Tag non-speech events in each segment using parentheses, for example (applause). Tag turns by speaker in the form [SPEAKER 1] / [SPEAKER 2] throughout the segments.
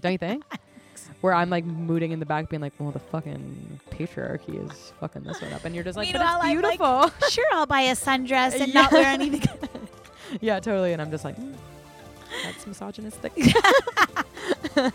[SPEAKER 1] Don't you think? Where I'm like mooting in the back, being like, "Well, the fucking patriarchy is fucking this one up," and you're just like, "But
[SPEAKER 2] Meanwhile,
[SPEAKER 1] it's
[SPEAKER 2] I'm like-
[SPEAKER 1] beautiful." (laughs)
[SPEAKER 2] sure, I'll buy a sundress and not (laughs) wear anything.
[SPEAKER 1] yeah, totally. And I'm just like, mm, "That's misogynistic." (laughs)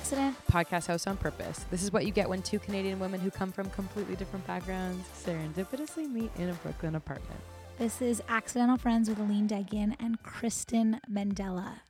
[SPEAKER 2] accident.
[SPEAKER 1] Podcast host on purpose. This is what you get when two Canadian women who come from completely different backgrounds serendipitously meet in a Brooklyn apartment.
[SPEAKER 2] This is Accidental Friends with Aline Degian and Kristen Mandela.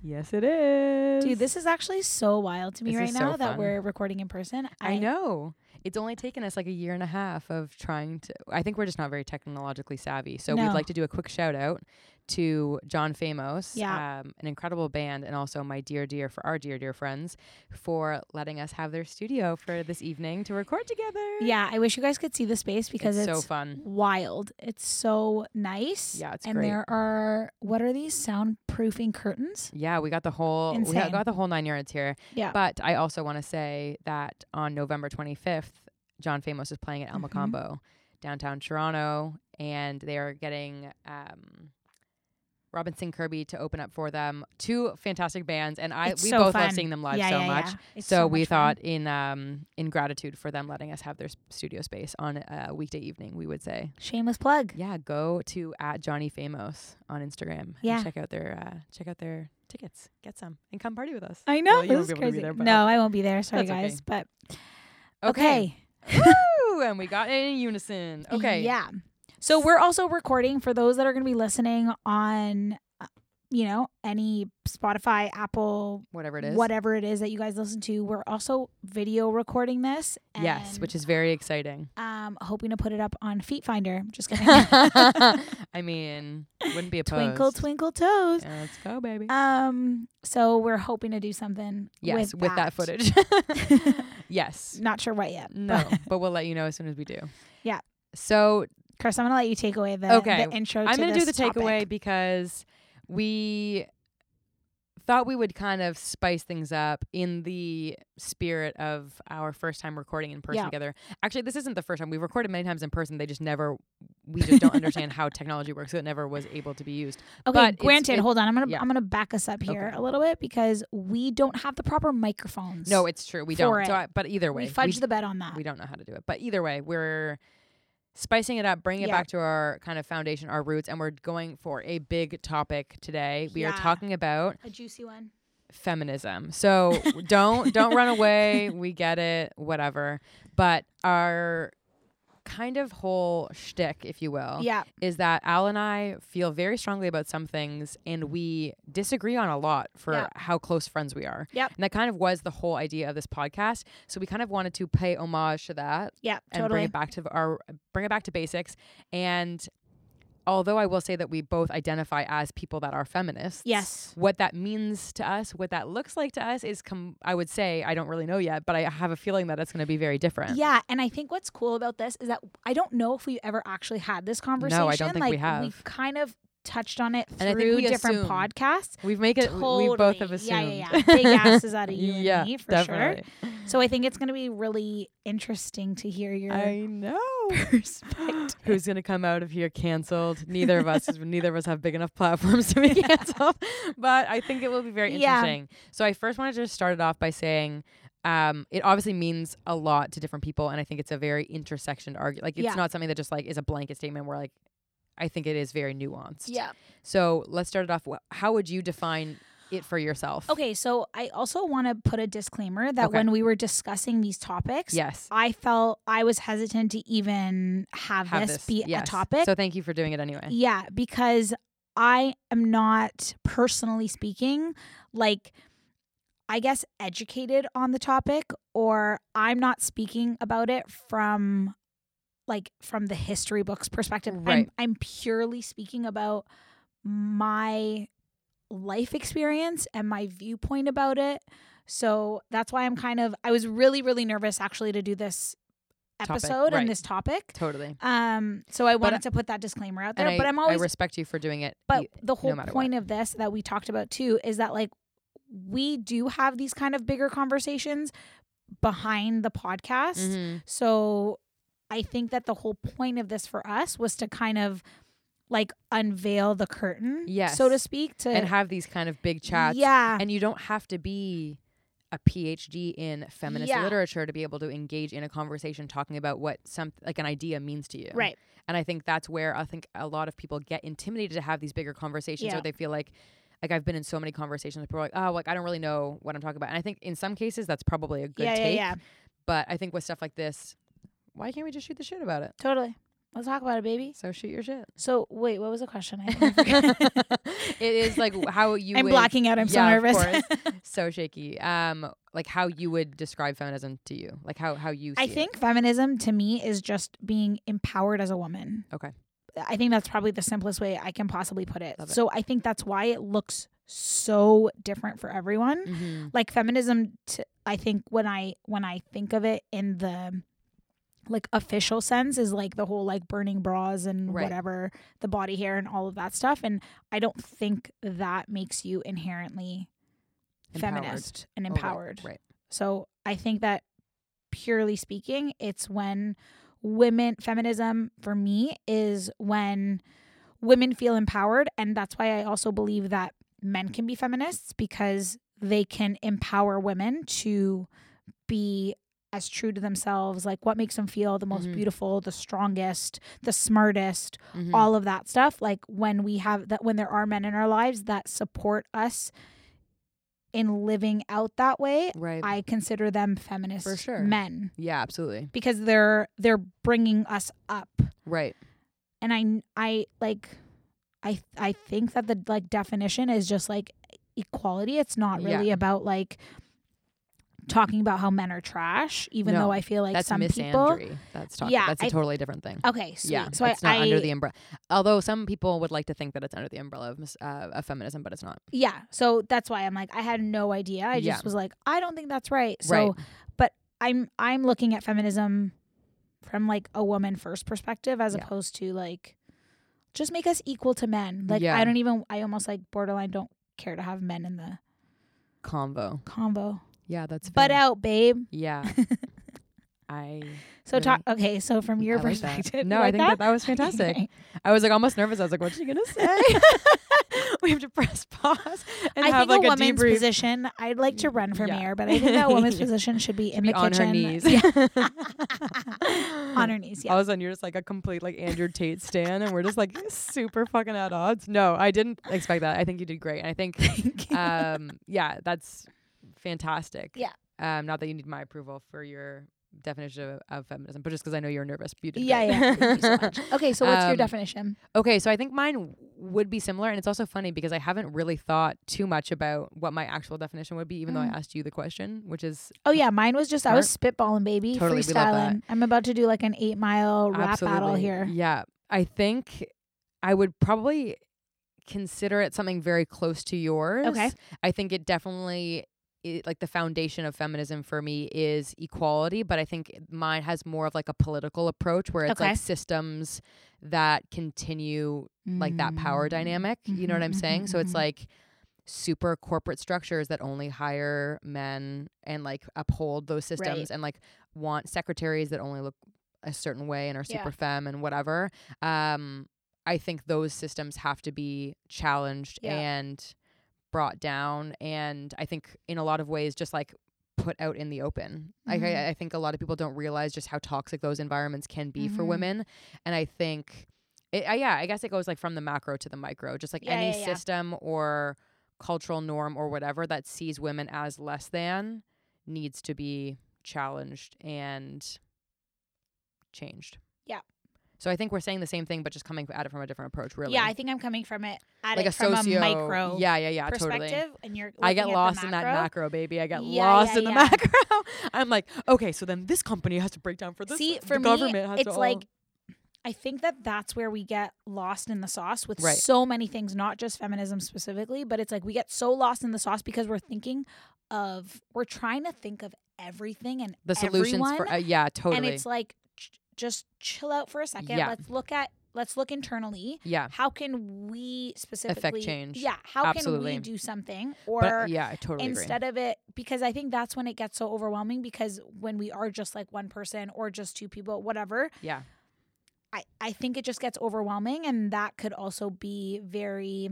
[SPEAKER 1] Yes, it is.
[SPEAKER 2] Dude, this is actually so wild to me
[SPEAKER 1] This
[SPEAKER 2] right now
[SPEAKER 1] so
[SPEAKER 2] that
[SPEAKER 1] fun.
[SPEAKER 2] we're recording in person.
[SPEAKER 1] I know. It's only taken us like a year and a half of trying to. I think we're just not very technologically savvy. So
[SPEAKER 2] No.
[SPEAKER 1] we'd like to do a quick shout out to John Famos,
[SPEAKER 2] Yeah.
[SPEAKER 1] um, an incredible band, and also my dear, dear, for our dear, dear friends, for letting us have their studio for this evening to record together.
[SPEAKER 2] Yeah, I wish you guys could see the space because
[SPEAKER 1] it's,
[SPEAKER 2] it's,
[SPEAKER 1] so fun.
[SPEAKER 2] wild. It's so nice.
[SPEAKER 1] Yeah, it's
[SPEAKER 2] and
[SPEAKER 1] great.
[SPEAKER 2] there are what are these soundproofing curtains?
[SPEAKER 1] Yeah, we got the whole we
[SPEAKER 2] Insane.
[SPEAKER 1] got, got the whole nine yards here.
[SPEAKER 2] Yeah.
[SPEAKER 1] But I also want to say that on November 25th, John Famos is playing at El
[SPEAKER 2] Mhm.
[SPEAKER 1] Mocambo, downtown Toronto, and they are getting um, Robinson Kirby to open up for them. Two fantastic bands, and I
[SPEAKER 2] It's
[SPEAKER 1] we
[SPEAKER 2] so
[SPEAKER 1] both
[SPEAKER 2] fun.
[SPEAKER 1] love seeing them live
[SPEAKER 2] yeah,
[SPEAKER 1] so
[SPEAKER 2] yeah,
[SPEAKER 1] much.
[SPEAKER 2] yeah. It's
[SPEAKER 1] So, we
[SPEAKER 2] much fun.
[SPEAKER 1] thought in um in gratitude for them letting us have their studio space on a weekday evening, we would say,
[SPEAKER 2] shameless plug.
[SPEAKER 1] yeah, go to at Johnny Famos on Instagram.
[SPEAKER 2] Yeah.
[SPEAKER 1] and check out their uh, check out their tickets, get some, and come party with us.
[SPEAKER 2] I know
[SPEAKER 1] Well,
[SPEAKER 2] this is
[SPEAKER 1] be able to be
[SPEAKER 2] crazy.
[SPEAKER 1] there,
[SPEAKER 2] no, I won't be there. Sorry,
[SPEAKER 1] That's okay.
[SPEAKER 2] guys. But
[SPEAKER 1] Okay.
[SPEAKER 2] okay. (laughs)
[SPEAKER 1] Woo! And we got it in unison. Okay.
[SPEAKER 2] Yeah. So we're also recording for those that are going to be listening on, you know, any Spotify, Apple,
[SPEAKER 1] Whatever it is.
[SPEAKER 2] whatever it is that you guys listen to. We're also video recording this.
[SPEAKER 1] Yes, which is very exciting.
[SPEAKER 2] um hoping to put it up on Feet Finder. Just kidding. (laughs)
[SPEAKER 1] I mean, wouldn't be opposed.
[SPEAKER 2] twinkle twinkle toes.
[SPEAKER 1] Yeah, let's go, baby.
[SPEAKER 2] Um. So we're hoping to do something.
[SPEAKER 1] yes,
[SPEAKER 2] with,
[SPEAKER 1] with that, footage. (laughs) (laughs) yes.
[SPEAKER 2] Not sure what yet.
[SPEAKER 1] No,
[SPEAKER 2] but-
[SPEAKER 1] but we'll let you know as soon as we do.
[SPEAKER 2] Yeah.
[SPEAKER 1] So
[SPEAKER 2] Chris, I'm gonna let you take away the,
[SPEAKER 1] Okay.
[SPEAKER 2] the intro.
[SPEAKER 1] I'm
[SPEAKER 2] to
[SPEAKER 1] do the
[SPEAKER 2] topic.
[SPEAKER 1] takeaway because we thought we would kind of spice things up in the spirit of our first time recording in person
[SPEAKER 2] Yeah.
[SPEAKER 1] together. Actually, this isn't the first time. We've recorded many times in person. They just never, we just don't understand how (laughs) technology works. So it never was able to be used.
[SPEAKER 2] Okay,
[SPEAKER 1] But it's-
[SPEAKER 2] granted, hold on. I'm gonna
[SPEAKER 1] yeah.
[SPEAKER 2] I'm gonna back us up here
[SPEAKER 1] Okay.
[SPEAKER 2] a little bit because we don't have the proper microphones.
[SPEAKER 1] No, it's true. We don't. So I, but either way,
[SPEAKER 2] we fudged the bet on that.
[SPEAKER 1] we don't know how to do it. But either way, we're spicing it up, bringing it
[SPEAKER 2] Yeah.
[SPEAKER 1] back to our kind of foundation, our roots, and we're going for a big topic today. We are talking about
[SPEAKER 2] a juicy one.
[SPEAKER 1] feminism. So (laughs) don't don't run away. We get it, whatever. But our kind of whole shtick, if you will,
[SPEAKER 2] Yeah,
[SPEAKER 1] is that Al and I feel very strongly about some things and we disagree on a lot for
[SPEAKER 2] Yeah.
[SPEAKER 1] how close friends we are.
[SPEAKER 2] Yep.
[SPEAKER 1] And that kind of was the whole idea of this podcast. So we kind of wanted to pay homage to that
[SPEAKER 2] yeah,
[SPEAKER 1] and
[SPEAKER 2] totally.
[SPEAKER 1] bring it back to our bring it back to basics. And although I will say that we both identify as people that are feminists,
[SPEAKER 2] Yes.
[SPEAKER 1] what that means to us, what that looks like to us is com- I would say I don't really know yet, but I have a feeling that it's going to be very different.
[SPEAKER 2] Yeah, and I think what's cool about this is that I don't know if we ever actually had this conversation.
[SPEAKER 1] No, I don't think we
[SPEAKER 2] like, We
[SPEAKER 1] have.
[SPEAKER 2] kind of touched on it
[SPEAKER 1] And
[SPEAKER 2] through different
[SPEAKER 1] assumed.
[SPEAKER 2] podcasts.
[SPEAKER 1] We've made it we both have
[SPEAKER 2] Totally.
[SPEAKER 1] assumed.
[SPEAKER 2] Yeah, yeah, yeah. Big asses (laughs) out of you and me, for
[SPEAKER 1] definitely.
[SPEAKER 2] sure. So I think it's going to be really interesting to hear your
[SPEAKER 1] I know.
[SPEAKER 2] perspective. (gasps)
[SPEAKER 1] Who's gonna come out of here canceled? Neither of us, (laughs) neither of us have big enough platforms to be canceled. But I think it will be very
[SPEAKER 2] Yeah.
[SPEAKER 1] interesting. So I first wanted to just start it off by saying, um, it obviously means a lot to different people, and I think it's a very intersectioned argument. Like it's
[SPEAKER 2] Yeah.
[SPEAKER 1] not something that just like is a blanket statement where like I think it is very nuanced.
[SPEAKER 2] Yeah.
[SPEAKER 1] So let's start it off. How would you define it for yourself?
[SPEAKER 2] Okay, so I also want to put a disclaimer that
[SPEAKER 1] Okay.
[SPEAKER 2] when we were discussing these topics,
[SPEAKER 1] Yes.
[SPEAKER 2] I felt I was hesitant to even have,
[SPEAKER 1] Have
[SPEAKER 2] this, be
[SPEAKER 1] yes.
[SPEAKER 2] a topic.
[SPEAKER 1] So thank you for doing it anyway.
[SPEAKER 2] Yeah, because I am not personally speaking like I guess educated on the topic or I'm not speaking about it from like from the history books perspective.
[SPEAKER 1] Right.
[SPEAKER 2] I'm I'm purely speaking about my life experience and my viewpoint about it. So that's why I'm kind of I was really really nervous actually to do this
[SPEAKER 1] Topic,
[SPEAKER 2] episode
[SPEAKER 1] right.
[SPEAKER 2] and this topic.
[SPEAKER 1] Totally.
[SPEAKER 2] Um so I
[SPEAKER 1] But
[SPEAKER 2] wanted to put that disclaimer out there,
[SPEAKER 1] I,
[SPEAKER 2] but I'm always
[SPEAKER 1] I respect you for doing it.
[SPEAKER 2] but the whole
[SPEAKER 1] matter
[SPEAKER 2] point of this that we talked about too is that like we do have these kind of bigger conversations, behind the podcast.
[SPEAKER 1] Mhm.
[SPEAKER 2] So I think that the whole point of this for us was to kind of like unveil the curtain,
[SPEAKER 1] Yes.
[SPEAKER 2] so to speak, to
[SPEAKER 1] and have these kind of big chats.
[SPEAKER 2] Yeah.
[SPEAKER 1] And you don't have to be a PhD in feminist
[SPEAKER 2] Yeah.
[SPEAKER 1] literature to be able to engage in a conversation talking about what some like an idea means to you.
[SPEAKER 2] right.
[SPEAKER 1] And I think that's where I think a lot of people get intimidated to have these bigger conversations
[SPEAKER 2] Yeah.
[SPEAKER 1] or they feel like like I've been in so many conversations with people like, oh, like I don't really know what I'm talking about. And I think in some cases that's probably a good
[SPEAKER 2] yeah,
[SPEAKER 1] take.
[SPEAKER 2] yeah, yeah.
[SPEAKER 1] But I think with stuff like this, why can't we just shoot the shit about it?
[SPEAKER 2] Totally. Let's talk about it, baby.
[SPEAKER 1] So shoot your shit.
[SPEAKER 2] So wait, what was the question? I think I forgot.
[SPEAKER 1] it is like how you
[SPEAKER 2] I'm
[SPEAKER 1] would,
[SPEAKER 2] blacking out. I'm so nervous. (laughs)
[SPEAKER 1] So shaky. Um, like how you would describe feminism to you, like how how you. See
[SPEAKER 2] I
[SPEAKER 1] it.
[SPEAKER 2] think feminism to me is just being empowered as a woman.
[SPEAKER 1] Okay.
[SPEAKER 2] I think that's probably the simplest way I can possibly put it.
[SPEAKER 1] Love it.
[SPEAKER 2] So I think that's why it looks so different for everyone.
[SPEAKER 1] Mhm.
[SPEAKER 2] Like feminism t- I think when I when I think of it in the like official sense is like the whole like burning bras and
[SPEAKER 1] Right.
[SPEAKER 2] whatever, the body hair and all of that stuff and I don't think that makes you inherently
[SPEAKER 1] Empowered.
[SPEAKER 2] feminist and
[SPEAKER 1] Oh, right,
[SPEAKER 2] empowered.
[SPEAKER 1] right.
[SPEAKER 2] So I think that purely speaking, it's when women, feminism for me is when women feel empowered. And that's why I also believe that men can be feminists because they can empower women to be as true to themselves, like what makes them feel the most
[SPEAKER 1] Mhm.
[SPEAKER 2] beautiful, the strongest, the smartest,
[SPEAKER 1] Mhm.
[SPEAKER 2] all of that stuff like when we have that when there are men in our lives that support us in living out that way
[SPEAKER 1] right.
[SPEAKER 2] i consider them feminist
[SPEAKER 1] For sure.
[SPEAKER 2] men
[SPEAKER 1] yeah, absolutely.
[SPEAKER 2] because they're they're bringing us up
[SPEAKER 1] Right.
[SPEAKER 2] and i i like i i think that the like definition is just like equality it's not
[SPEAKER 1] Yeah.
[SPEAKER 2] really about like talking about how men are trash even
[SPEAKER 1] No,
[SPEAKER 2] though i feel like
[SPEAKER 1] that's
[SPEAKER 2] some people
[SPEAKER 1] misandry. That's talk-
[SPEAKER 2] Yeah,
[SPEAKER 1] That's a
[SPEAKER 2] I-
[SPEAKER 1] totally different thing.
[SPEAKER 2] okay sweet.
[SPEAKER 1] Yeah,
[SPEAKER 2] so
[SPEAKER 1] it's
[SPEAKER 2] I,
[SPEAKER 1] not under the umbrella. Although some people would like to think that it's under the umbrella of, uh, of feminism, but it's not.
[SPEAKER 2] Yeah. So that's why I'm like, I had no idea. I just
[SPEAKER 1] Yeah.
[SPEAKER 2] was like, I don't think that's right. So,
[SPEAKER 1] Right.
[SPEAKER 2] but I'm I'm looking at feminism from like a woman first perspective as
[SPEAKER 1] Yeah.
[SPEAKER 2] opposed to like just make us equal to men. Like
[SPEAKER 1] Yeah.
[SPEAKER 2] I don't even I almost like borderline don't care to have men in the
[SPEAKER 1] Convo.
[SPEAKER 2] combo.
[SPEAKER 1] Yeah, that's.
[SPEAKER 2] Butt
[SPEAKER 1] fair.
[SPEAKER 2] out, babe.
[SPEAKER 1] Yeah. (laughs) I.
[SPEAKER 2] So talk okay, so from your
[SPEAKER 1] I like that.
[SPEAKER 2] perspective.
[SPEAKER 1] No,
[SPEAKER 2] you
[SPEAKER 1] I think that? that was (laughs) fantastic.
[SPEAKER 2] Okay.
[SPEAKER 1] I was like almost nervous. I was like, "What's she gonna (laughs) say?" we have to press pause and
[SPEAKER 2] I
[SPEAKER 1] have
[SPEAKER 2] think
[SPEAKER 1] like
[SPEAKER 2] a
[SPEAKER 1] a,
[SPEAKER 2] woman's
[SPEAKER 1] debrief.
[SPEAKER 2] position, I'd like to run for
[SPEAKER 1] Yeah.
[SPEAKER 2] mayor, but I think that woman's position should be in
[SPEAKER 1] Be
[SPEAKER 2] the
[SPEAKER 1] on
[SPEAKER 2] kitchen.
[SPEAKER 1] her knees.
[SPEAKER 2] Yeah. on her knees, yeah.
[SPEAKER 1] All of a sudden, you're just like a complete like Andrew Tate stan, and we're just like super fucking at odds. No, I didn't expect that. I think you did great, and I think, um, yeah, that's fantastic.
[SPEAKER 2] Yeah.
[SPEAKER 1] Um, not that you need my approval for your definition of, of feminism, but just because I know you're nervous. You did
[SPEAKER 2] Yeah,
[SPEAKER 1] great.
[SPEAKER 2] yeah. (laughs) Thank you so much. (laughs) Okay, so what's your
[SPEAKER 1] Um,
[SPEAKER 2] definition?
[SPEAKER 1] Okay, so I think mine would be similar, and it's also funny because I haven't really thought too much about what my actual definition would be, even though I
[SPEAKER 2] Mm.
[SPEAKER 1] asked you the question, which is
[SPEAKER 2] Oh yeah, mine was just I was spitballing, baby,
[SPEAKER 1] Totally, we love that.
[SPEAKER 2] freestyling. I'm about to do like an eight mile rap
[SPEAKER 1] absolutely
[SPEAKER 2] battle here.
[SPEAKER 1] Yeah, I think I would probably consider it something very close to yours.
[SPEAKER 2] Okay.
[SPEAKER 1] I think it definitely. Like the foundation of feminism for me is equality, but I think mine has more of like a political approach where it's
[SPEAKER 2] Okay.
[SPEAKER 1] like systems that continue like that power
[SPEAKER 2] Mm.
[SPEAKER 1] dynamic. You know what I'm saying? So it's
[SPEAKER 2] mhm.
[SPEAKER 1] like super corporate structures that only hire men and like uphold those systems
[SPEAKER 2] Right.
[SPEAKER 1] and like want secretaries that only look a certain way and are
[SPEAKER 2] Yeah.
[SPEAKER 1] super femme and whatever. Um, I think those systems have to be challenged
[SPEAKER 2] Yeah.
[SPEAKER 1] and brought down. And I think in a lot of ways, just like put out in the open. Like
[SPEAKER 2] Mhm.
[SPEAKER 1] I, I think a lot of people don't realize just how toxic those environments can be for
[SPEAKER 2] Mhm.
[SPEAKER 1] women. And I think, it, uh, yeah, I guess it goes like from the macro to the micro. Just like
[SPEAKER 2] Yeah,
[SPEAKER 1] any
[SPEAKER 2] yeah, yeah.
[SPEAKER 1] system or cultural norm or whatever that sees women as less than needs to be challenged and changed.
[SPEAKER 2] Yeah.
[SPEAKER 1] So I think we're saying the same thing, but just coming at it from a different approach. Really.
[SPEAKER 2] Yeah, I think I'm coming from it at
[SPEAKER 1] like
[SPEAKER 2] it
[SPEAKER 1] a
[SPEAKER 2] from
[SPEAKER 1] socio.
[SPEAKER 2] a micro
[SPEAKER 1] yeah, yeah, yeah,
[SPEAKER 2] perspective,
[SPEAKER 1] totally.
[SPEAKER 2] and you're.
[SPEAKER 1] I get
[SPEAKER 2] looking at the
[SPEAKER 1] lost in that
[SPEAKER 2] macro.
[SPEAKER 1] baby. I get
[SPEAKER 2] Yeah,
[SPEAKER 1] lost
[SPEAKER 2] yeah,
[SPEAKER 1] in the
[SPEAKER 2] yeah.
[SPEAKER 1] macro. (laughs) I'm like, okay, so then this company has to break down for this.
[SPEAKER 2] See,
[SPEAKER 1] the
[SPEAKER 2] for me,
[SPEAKER 1] government has
[SPEAKER 2] it's
[SPEAKER 1] to
[SPEAKER 2] like I think that that's where we get lost in the sauce with
[SPEAKER 1] Right.
[SPEAKER 2] so many things, not just feminism specifically, but it's like we get so lost in the sauce because we're thinking of we're trying to think of everything and
[SPEAKER 1] the solutions
[SPEAKER 2] everyone,
[SPEAKER 1] for uh, yeah, totally.
[SPEAKER 2] and it's like just chill out for a second.
[SPEAKER 1] Yeah.
[SPEAKER 2] Let's look at let's look internally.
[SPEAKER 1] Yeah.
[SPEAKER 2] How can we specifically
[SPEAKER 1] change.
[SPEAKER 2] Yeah, how can we do something or
[SPEAKER 1] But yeah, I totally agree.
[SPEAKER 2] instead of it because I think that's when it gets so overwhelming because when we are just like one person or just two people, whatever,
[SPEAKER 1] Yeah.
[SPEAKER 2] I, I think it just gets overwhelming and that could also be very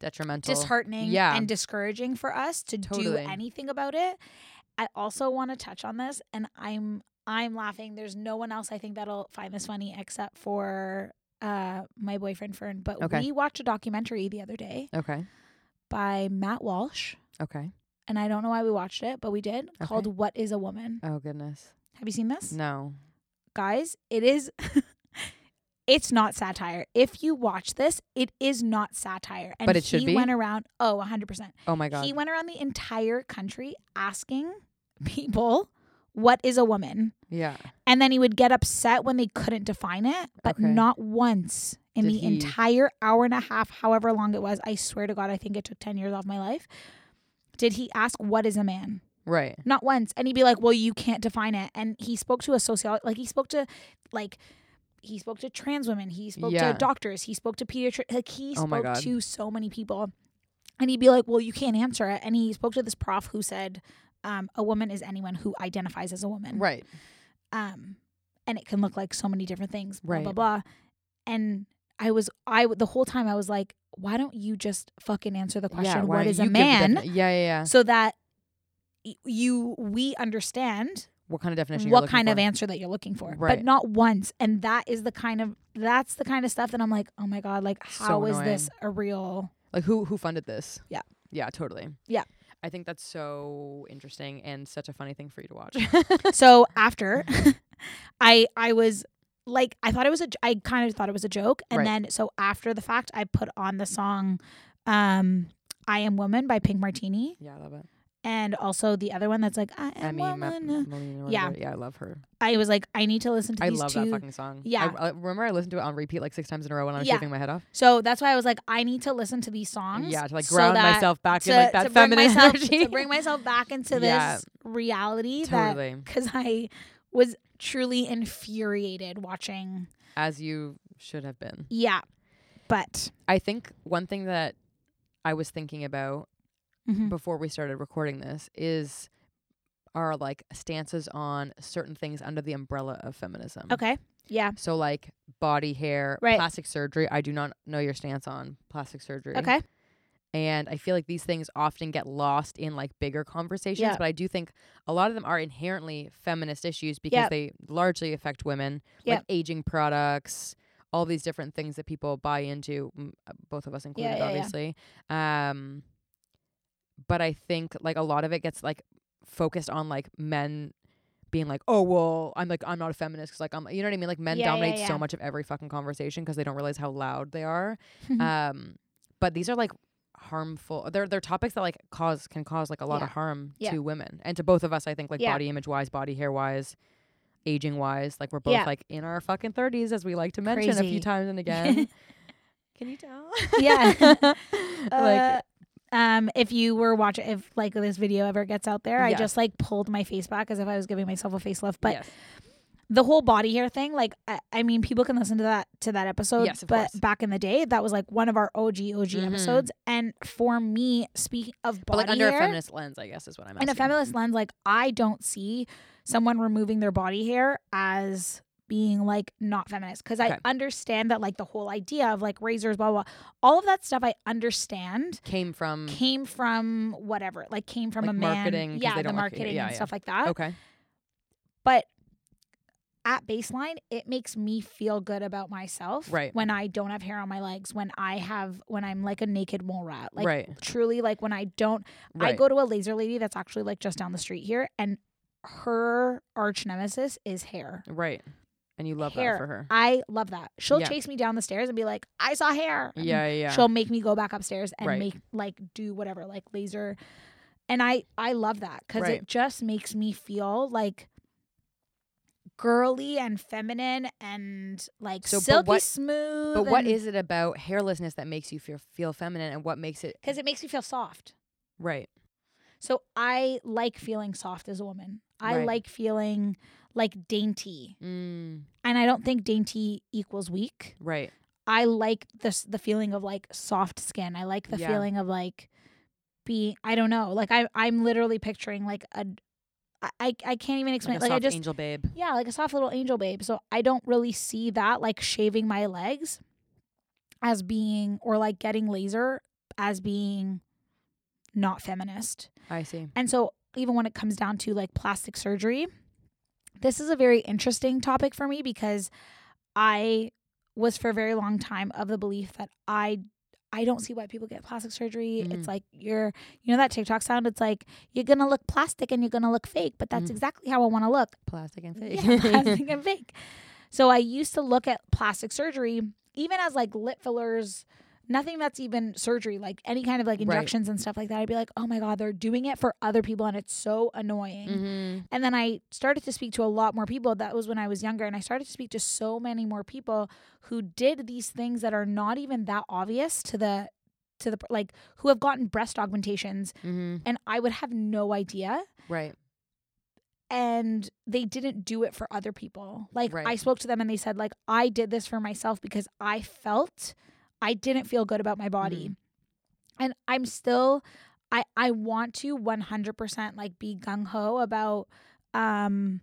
[SPEAKER 1] Detrimental.
[SPEAKER 2] disheartening
[SPEAKER 1] Yeah.
[SPEAKER 2] and discouraging for us to do anything about it. I also want to touch on this and I'm I'm laughing. There's no one else I think that'll find this funny except for uh my boyfriend Fern. But
[SPEAKER 1] Okay.
[SPEAKER 2] we watched a documentary the other day
[SPEAKER 1] Okay.
[SPEAKER 2] by Matt Walsh.
[SPEAKER 1] Okay.
[SPEAKER 2] And I don't know why we watched it, but we did.
[SPEAKER 1] Okay.
[SPEAKER 2] Called What is a Woman?
[SPEAKER 1] Oh goodness.
[SPEAKER 2] Have you seen this?
[SPEAKER 1] No.
[SPEAKER 2] Guys, it is (laughs) it's not satire. If you watch this, it is not satire. And
[SPEAKER 1] But it should
[SPEAKER 2] he
[SPEAKER 1] be?
[SPEAKER 2] went around oh 100%.
[SPEAKER 1] Oh my god.
[SPEAKER 2] He went around the entire country asking people what is a woman
[SPEAKER 1] yeah.
[SPEAKER 2] and then he would get upset when they couldn't define it but
[SPEAKER 1] Okay.
[SPEAKER 2] not once in
[SPEAKER 1] Did
[SPEAKER 2] the
[SPEAKER 1] he-
[SPEAKER 2] entire hour and a half however long it was i swear to god i think it took 10 years off my life did he ask what is a man
[SPEAKER 1] Right.
[SPEAKER 2] not once and he'd be like well you can't define it and he spoke to a sociologist like he spoke to like he spoke to trans women he spoke
[SPEAKER 1] Yeah.
[SPEAKER 2] to doctors he spoke to pediatric like he
[SPEAKER 1] Oh
[SPEAKER 2] spoke
[SPEAKER 1] God.
[SPEAKER 2] to so many people and he'd be like well you can't answer it and he spoke to this prof who said um, a woman is anyone who identifies as a woman
[SPEAKER 1] Right.
[SPEAKER 2] Um and it can look like so many different things blah blah
[SPEAKER 1] Right.
[SPEAKER 2] blah and i was I the whole time i was like why don't you just fucking answer the question
[SPEAKER 1] yeah.
[SPEAKER 2] what is a man
[SPEAKER 1] defini- yeah. Yeah. Yeah.
[SPEAKER 2] so that y- you we understand
[SPEAKER 1] What kind of definition?
[SPEAKER 2] what kind of
[SPEAKER 1] for.
[SPEAKER 2] answer that you're looking for but not once and that is the kind of that's the kind of stuff that i'm like oh my god like how is this a real
[SPEAKER 1] Like who who funded this?
[SPEAKER 2] Yeah.
[SPEAKER 1] Yeah, totally.
[SPEAKER 2] Yeah.
[SPEAKER 1] I think that's so interesting and such a funny thing for you to watch. (laughs)
[SPEAKER 2] so after (laughs) i i was like i thought it was a j- i kind of thought it was a joke and
[SPEAKER 1] Right.
[SPEAKER 2] then so after the fact i put on the song um i am woman by pink martini
[SPEAKER 1] yeah, I love it.
[SPEAKER 2] And also the other one that's like i am
[SPEAKER 1] Emmy, Ma-
[SPEAKER 2] Yeah.
[SPEAKER 1] yeah, I love her.
[SPEAKER 2] i was like i need to listen to.
[SPEAKER 1] I love
[SPEAKER 2] two
[SPEAKER 1] that fucking song.
[SPEAKER 2] Yeah.
[SPEAKER 1] I, I remember I listened to it on repeat like six times in a row when I was
[SPEAKER 2] Yeah.
[SPEAKER 1] shaving my head off.
[SPEAKER 2] so that's why i was like i need to listen to these songs
[SPEAKER 1] Yeah, to like
[SPEAKER 2] so
[SPEAKER 1] ground
[SPEAKER 2] that-
[SPEAKER 1] myself back
[SPEAKER 2] to,
[SPEAKER 1] in like that feminine
[SPEAKER 2] myself
[SPEAKER 1] energy.
[SPEAKER 2] to bring myself back into (laughs)
[SPEAKER 1] Yeah.
[SPEAKER 2] this reality that
[SPEAKER 1] totally.
[SPEAKER 2] because i was truly infuriated watching
[SPEAKER 1] As you should have been.
[SPEAKER 2] yeah but
[SPEAKER 1] I think one thing that I was thinking about
[SPEAKER 2] mhm.
[SPEAKER 1] before we started recording this is our like stances on certain things under the umbrella of feminism.
[SPEAKER 2] okay yeah
[SPEAKER 1] So like body hair,
[SPEAKER 2] Right.
[SPEAKER 1] plastic surgery. I do not know your stance on plastic surgery.
[SPEAKER 2] okay
[SPEAKER 1] And I feel like these things often get lost in like bigger conversations,
[SPEAKER 2] Yeah.
[SPEAKER 1] but I do think a lot of them are inherently feminist issues because
[SPEAKER 2] Yep.
[SPEAKER 1] they largely affect women,
[SPEAKER 2] Yep.
[SPEAKER 1] like aging products, all these different things that people buy into, m- uh, both of us included,
[SPEAKER 2] yeah, yeah.
[SPEAKER 1] obviously. Um, but I think like a lot of it gets like focused on like men being like, oh well, I'm like I'm not a feminist because like I'm, you know what I mean? Like men
[SPEAKER 2] Yeah, yeah,
[SPEAKER 1] dominate
[SPEAKER 2] yeah.
[SPEAKER 1] so much of every fucking conversation because they don't realize how loud they are. (laughs) Um, but these are like harmful. They're they're topics that like cause can cause like a lot
[SPEAKER 2] Yeah.
[SPEAKER 1] of harm
[SPEAKER 2] Yeah.
[SPEAKER 1] to women and to both of us. I think like
[SPEAKER 2] Yeah.
[SPEAKER 1] body image wise, body hair wise. Aging wise, like we're both
[SPEAKER 2] Yeah.
[SPEAKER 1] like in our fucking thirties, as we like to mention a few times and (laughs) again. Can you tell? (laughs)
[SPEAKER 2] Yeah.
[SPEAKER 1] like
[SPEAKER 2] Uh, um if you were watching if like this video ever gets out there i
[SPEAKER 1] Yes.
[SPEAKER 2] just like pulled my face back as if i was giving myself a facelift but
[SPEAKER 1] yes.
[SPEAKER 2] the whole body hair thing like I, I mean people can listen to that to that episode
[SPEAKER 1] Yes, of
[SPEAKER 2] but
[SPEAKER 1] course.
[SPEAKER 2] back in the day that was like one of our og og
[SPEAKER 1] Mhm.
[SPEAKER 2] episodes and for me speaking of
[SPEAKER 1] but like under
[SPEAKER 2] hair
[SPEAKER 1] a feminist lens, I guess is what I'm
[SPEAKER 2] in a feminist lens like i don't see someone removing their body hair as being like not feminist because
[SPEAKER 1] Okay.
[SPEAKER 2] i understand that like the whole idea of like razors blah blah blah, all of that stuff i understand
[SPEAKER 1] came from
[SPEAKER 2] came from whatever like came from
[SPEAKER 1] Like
[SPEAKER 2] a man
[SPEAKER 1] marketing, 'cause
[SPEAKER 2] yeah the marketing
[SPEAKER 1] yeah,
[SPEAKER 2] and
[SPEAKER 1] yeah.
[SPEAKER 2] stuff like that
[SPEAKER 1] okay.
[SPEAKER 2] but at baseline it makes me feel good about myself
[SPEAKER 1] Right.
[SPEAKER 2] when i don't have hair on my legs when i have when i'm like a naked mole rat like
[SPEAKER 1] right.
[SPEAKER 2] truly like when i don't
[SPEAKER 1] Right.
[SPEAKER 2] I go to a laser lady that's actually like just down the street here, and her arch nemesis is hair.
[SPEAKER 1] right. And you love
[SPEAKER 2] Hair.
[SPEAKER 1] that for her.
[SPEAKER 2] I love that. She'll
[SPEAKER 1] Yeah.
[SPEAKER 2] chase me down the stairs and be like, "I saw hair." and
[SPEAKER 1] Yeah, yeah. yeah.
[SPEAKER 2] She'll make me go back upstairs and
[SPEAKER 1] Right.
[SPEAKER 2] make like do whatever, like laser. And I I love that because
[SPEAKER 1] Right.
[SPEAKER 2] it just makes me feel like girly and feminine and like
[SPEAKER 1] So, but
[SPEAKER 2] silky
[SPEAKER 1] what-
[SPEAKER 2] smooth.
[SPEAKER 1] But what is it about hairlessness that makes you feel feel feminine, and what makes it
[SPEAKER 2] Because it makes me feel soft.
[SPEAKER 1] right?
[SPEAKER 2] So I like feeling soft as a woman. I
[SPEAKER 1] Right.
[SPEAKER 2] like feeling like dainty.
[SPEAKER 1] Mm,
[SPEAKER 2] And I don't think dainty equals weak.
[SPEAKER 1] right.
[SPEAKER 2] I like this the feeling of like soft skin. I like the
[SPEAKER 1] Yeah.
[SPEAKER 2] feeling of like being I don't know. Like I I'm literally picturing like a I I, can't even explain
[SPEAKER 1] Like a
[SPEAKER 2] like, I
[SPEAKER 1] soft
[SPEAKER 2] just
[SPEAKER 1] angel babe.
[SPEAKER 2] yeah, like a soft little angel babe. So I don't really see that like shaving my legs as being or like getting laser as being not feminist.
[SPEAKER 1] I see.
[SPEAKER 2] And so even when it comes down to like plastic surgery, this is a very interesting topic for me because I was for a very long time of the belief that I I don't see why people get plastic surgery.
[SPEAKER 1] Mhm.
[SPEAKER 2] It's like you're you know that TikTok sound it's like you're going to look plastic and you're going to look fake, but that's
[SPEAKER 1] Mm.
[SPEAKER 2] exactly how I want to look.
[SPEAKER 1] Plastic and fake.
[SPEAKER 2] Yeah, plastic (laughs) and fake. So I used to look at plastic surgery even as like lip fillers, nothing that's even surgery, like any kind of like
[SPEAKER 1] Right.
[SPEAKER 2] injections and stuff like that. I'd be like, oh my God, they're doing it for other people and it's so annoying.
[SPEAKER 1] hmm
[SPEAKER 2] And then I started to speak to a lot more people. That was when I was younger. And I started to speak to so many more people who did these things that are not even that obvious to the to the like who have gotten breast augmentations
[SPEAKER 1] hmm
[SPEAKER 2] and I would have no idea
[SPEAKER 1] Right.
[SPEAKER 2] and they didn't do it for other people. Like
[SPEAKER 1] Right.
[SPEAKER 2] I spoke to them and they said like I did this for myself because I felt I didn't feel good about my body. And I'm still I I want to 100% like be gung ho about um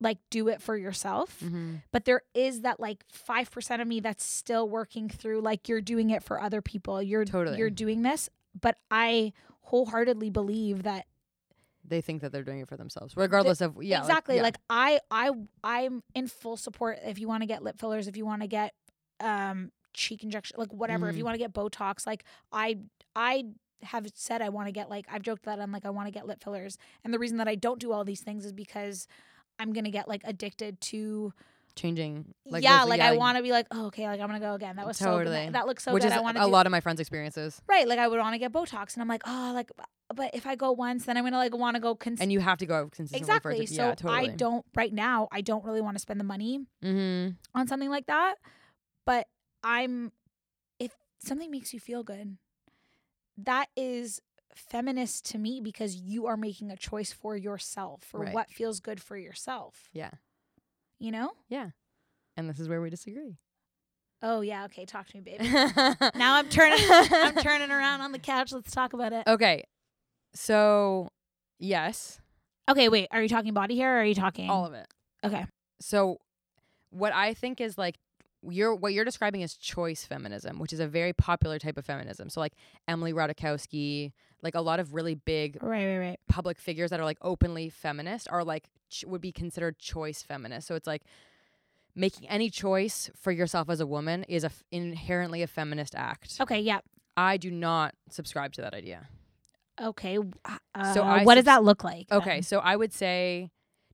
[SPEAKER 2] like do it for yourself.
[SPEAKER 1] hmm
[SPEAKER 2] But there is that like 5% of me that's still working through like you're doing it for other people. You're
[SPEAKER 1] Totally.
[SPEAKER 2] you're doing this, but I wholeheartedly believe that
[SPEAKER 1] They think that they're doing it for themselves, regardless of yeah.
[SPEAKER 2] exactly
[SPEAKER 1] yeah.
[SPEAKER 2] like i i i'm in full support if you want to get lip fillers if you want to get um cheek injection like whatever if you
[SPEAKER 1] Mhm.
[SPEAKER 2] want to get botox like i i have said i want to get like i've joked that i'm like i want to get lip fillers and the reason that i don't do all these things is because i'm gonna get like addicted to
[SPEAKER 1] changing. Like
[SPEAKER 2] yeah
[SPEAKER 1] those-
[SPEAKER 2] like i want to be like oh, okay like i'm gonna go again that was so good
[SPEAKER 1] Totally.
[SPEAKER 2] that, that looks so
[SPEAKER 1] which
[SPEAKER 2] good
[SPEAKER 1] is
[SPEAKER 2] i want
[SPEAKER 1] a
[SPEAKER 2] do
[SPEAKER 1] lot of my friends' experiences,
[SPEAKER 2] right like i would want to get botox and i'm like oh like but if i go once then i'm gonna like want to go cons-
[SPEAKER 1] and you have to go consistently for
[SPEAKER 2] exactly
[SPEAKER 1] it. To,
[SPEAKER 2] so
[SPEAKER 1] yeah, totally.
[SPEAKER 2] i don't right now i don't really want to spend the money
[SPEAKER 1] Mm-hmm.
[SPEAKER 2] on something like that. But I'm if something makes you feel good, that is feminist to me because you are making a choice for yourself for
[SPEAKER 1] Right.
[SPEAKER 2] what feels good for yourself.
[SPEAKER 1] Yeah.
[SPEAKER 2] You know? Yeah.
[SPEAKER 1] And this is where we disagree.
[SPEAKER 2] Oh yeah, okay, talk to me, baby.
[SPEAKER 1] now (laughs)
[SPEAKER 2] now I'm turning I'm (laughs) turning around on the couch. Let's talk about it.
[SPEAKER 1] Okay. So, yes,
[SPEAKER 2] Okay, wait. Are you talking body hair or are you talking
[SPEAKER 1] all of it.
[SPEAKER 2] Okay.
[SPEAKER 1] So, what I think is like you're what you're describing is choice feminism, which is a very popular type of feminism. So, like Emily Ratajkowski, like a lot of really big
[SPEAKER 2] Right, right, right.
[SPEAKER 1] public figures that are like openly feminist are like ch- would be considered choice feminist. So it's like making any choice for yourself as a woman is a f- inherently a feminist act.
[SPEAKER 2] Okay, yeah.
[SPEAKER 1] I do not subscribe to that idea.
[SPEAKER 2] Okay. Uh,
[SPEAKER 1] So I
[SPEAKER 2] what does that look like?
[SPEAKER 1] Okay,
[SPEAKER 2] then?
[SPEAKER 1] so I would say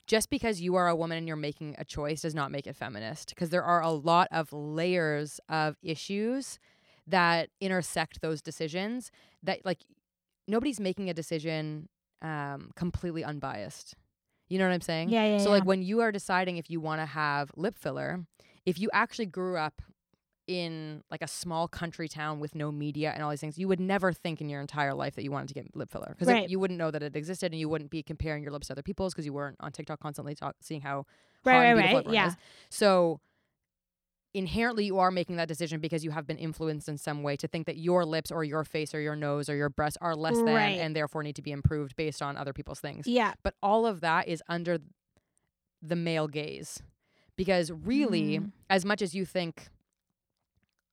[SPEAKER 1] just because you are a woman and you're making a choice does not make it feminist because there are a lot of layers of issues that intersect those decisions that like nobody's making a decision um completely unbiased. You know what I'm saying?
[SPEAKER 2] Yeah, yeah.
[SPEAKER 1] So
[SPEAKER 2] yeah.
[SPEAKER 1] like when you are deciding if you want to have lip filler, if you actually grew up in like a small country town with no media and all these things, you would never think in your entire life that you wanted to get lip filler because
[SPEAKER 2] Right.
[SPEAKER 1] you wouldn't know that it existed and you wouldn't be comparing your lips to other people's because you weren't on TikTok constantly talk- seeing how
[SPEAKER 2] Right, right, right, yeah.
[SPEAKER 1] is. So inherently you are making that decision because you have been influenced in some way to think that your lips or your face or your nose or your breasts are less than and therefore need to be improved based on other people's things
[SPEAKER 2] yeah.
[SPEAKER 1] but all of that is under the male gaze because really
[SPEAKER 2] Mm.
[SPEAKER 1] as much as you think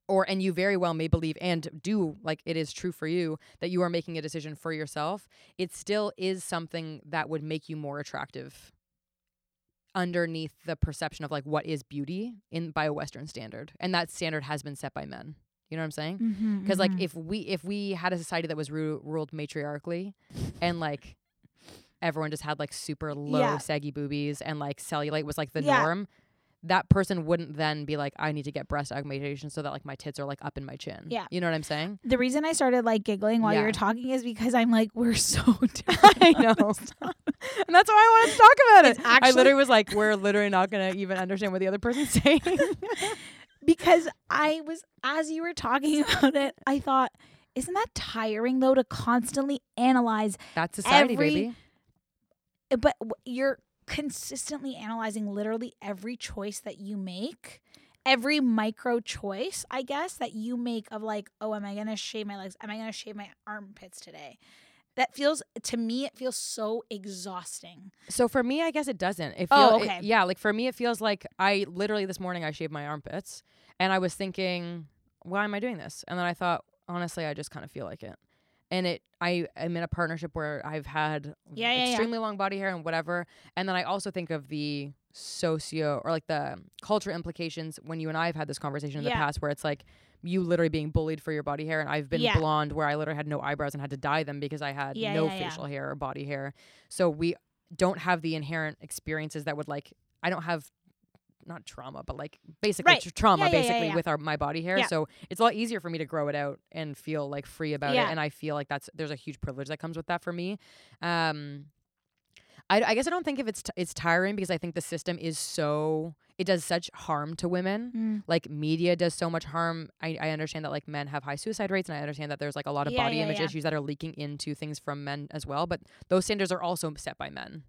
[SPEAKER 1] or and you very well may believe and do like it is true for you that you are making a decision for yourself it still is something that would make you more attractive underneath the perception of like what is beauty in by a western standard and that standard has been set by men you know what i'm saying
[SPEAKER 2] Mm-hmm,
[SPEAKER 1] because like if we if we had a society that was ru- ruled matriarchally and like everyone just had like super low
[SPEAKER 2] Yeah.
[SPEAKER 1] saggy boobies and like cellulite was like the
[SPEAKER 2] Yeah.
[SPEAKER 1] norm that person wouldn't then be like i need to get breast augmentation so that like my tits are like up in my chin
[SPEAKER 2] Yeah.
[SPEAKER 1] you know what i'm saying
[SPEAKER 2] The reason I started like giggling while you
[SPEAKER 1] Yeah.
[SPEAKER 2] were talking is because I'm like, we're so. (laughs) (laughs)
[SPEAKER 1] I know. and that's why i wanted to talk about it
[SPEAKER 2] It's
[SPEAKER 1] i literally was like we're literally not gonna even understand what the other person's saying (laughs)
[SPEAKER 2] because I was as you were talking about it, I thought, isn't that tiring though to constantly analyze
[SPEAKER 1] that's society
[SPEAKER 2] Every-
[SPEAKER 1] baby
[SPEAKER 2] but you're consistently analyzing literally every choice that you make every micro choice i guess that you make of like oh am i gonna shave my legs am i gonna shave my armpits today that feels to me it feels so exhausting
[SPEAKER 1] So for me, I guess it doesn't. It
[SPEAKER 2] Oh,
[SPEAKER 1] feel, it-
[SPEAKER 2] okay.
[SPEAKER 1] yeah, like for me, it feels like I literally this morning I shaved my armpits, and I was thinking, why am I doing this? And then I thought, honestly, I just kind of feel like it. And it, I am in a partnership where I've had
[SPEAKER 2] Yeah, yeah, yeah.
[SPEAKER 1] extremely long body hair and whatever. And then I also think of the socio or like the culture implications when you and I have had this conversation in the past, where it's like you literally being bullied for your body hair, and I've been
[SPEAKER 2] Yeah.
[SPEAKER 1] blonde where I literally had no eyebrows and had to dye them because I had
[SPEAKER 2] Yeah,
[SPEAKER 1] no
[SPEAKER 2] yeah, yeah.
[SPEAKER 1] facial hair or body hair. So we don't have the inherent experiences that would like I don't have not trauma, but like basically
[SPEAKER 2] Right.
[SPEAKER 1] tr- trauma
[SPEAKER 2] Yeah, yeah, yeah,
[SPEAKER 1] basically
[SPEAKER 2] yeah.
[SPEAKER 1] with our my body hair. So it's a lot easier for me to grow it out and feel like free about it. And I feel like that's there's a huge privilege that comes with that for me. Um, I, I guess I don't think if it's t- it's tiring because I think the system is so it does such harm to women.
[SPEAKER 2] Mm.
[SPEAKER 1] Like media does so much harm. I, I understand that like men have high suicide rates, and I understand that there's like a lot of
[SPEAKER 2] Yeah,
[SPEAKER 1] body
[SPEAKER 2] yeah,
[SPEAKER 1] image
[SPEAKER 2] yeah.
[SPEAKER 1] issues that are leaking into things from men as well. But those standards are also set by men.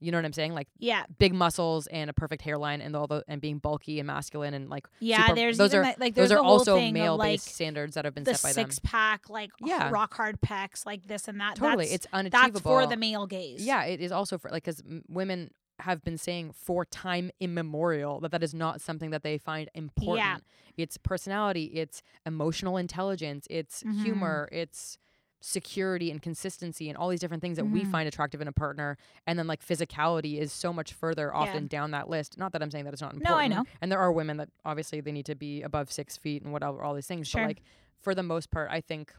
[SPEAKER 1] You know what I'm saying? Like
[SPEAKER 2] yeah
[SPEAKER 1] big muscles and a perfect hairline and all the and being bulky and masculine and like
[SPEAKER 2] yeah
[SPEAKER 1] super-
[SPEAKER 2] there's
[SPEAKER 1] those are
[SPEAKER 2] that- like
[SPEAKER 1] those are also male
[SPEAKER 2] like
[SPEAKER 1] based standards that have been
[SPEAKER 2] the
[SPEAKER 1] set by them.
[SPEAKER 2] six pack like
[SPEAKER 1] Yeah.
[SPEAKER 2] rock hard pecs like this and that
[SPEAKER 1] Totally,
[SPEAKER 2] that's,
[SPEAKER 1] it's unachievable.
[SPEAKER 2] that's for the male gaze
[SPEAKER 1] Yeah, it is also for like because women have been saying for time immemorial that that is not something that they find important. Yeah. It's personality, it's emotional intelligence, it's
[SPEAKER 2] Mhm.
[SPEAKER 1] humor, it's security and consistency and all these different things that we
[SPEAKER 2] Mhm.
[SPEAKER 1] find attractive in a partner and then like physicality is so much further often down that list not that i'm saying that it's not important
[SPEAKER 2] No, I know.
[SPEAKER 1] and there are women that obviously they need to be above six feet and whatever all these things
[SPEAKER 2] Sure.
[SPEAKER 1] but like for the most part i think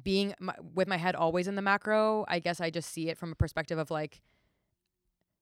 [SPEAKER 1] being my, with my head always in the macro i guess i just see it from a perspective of like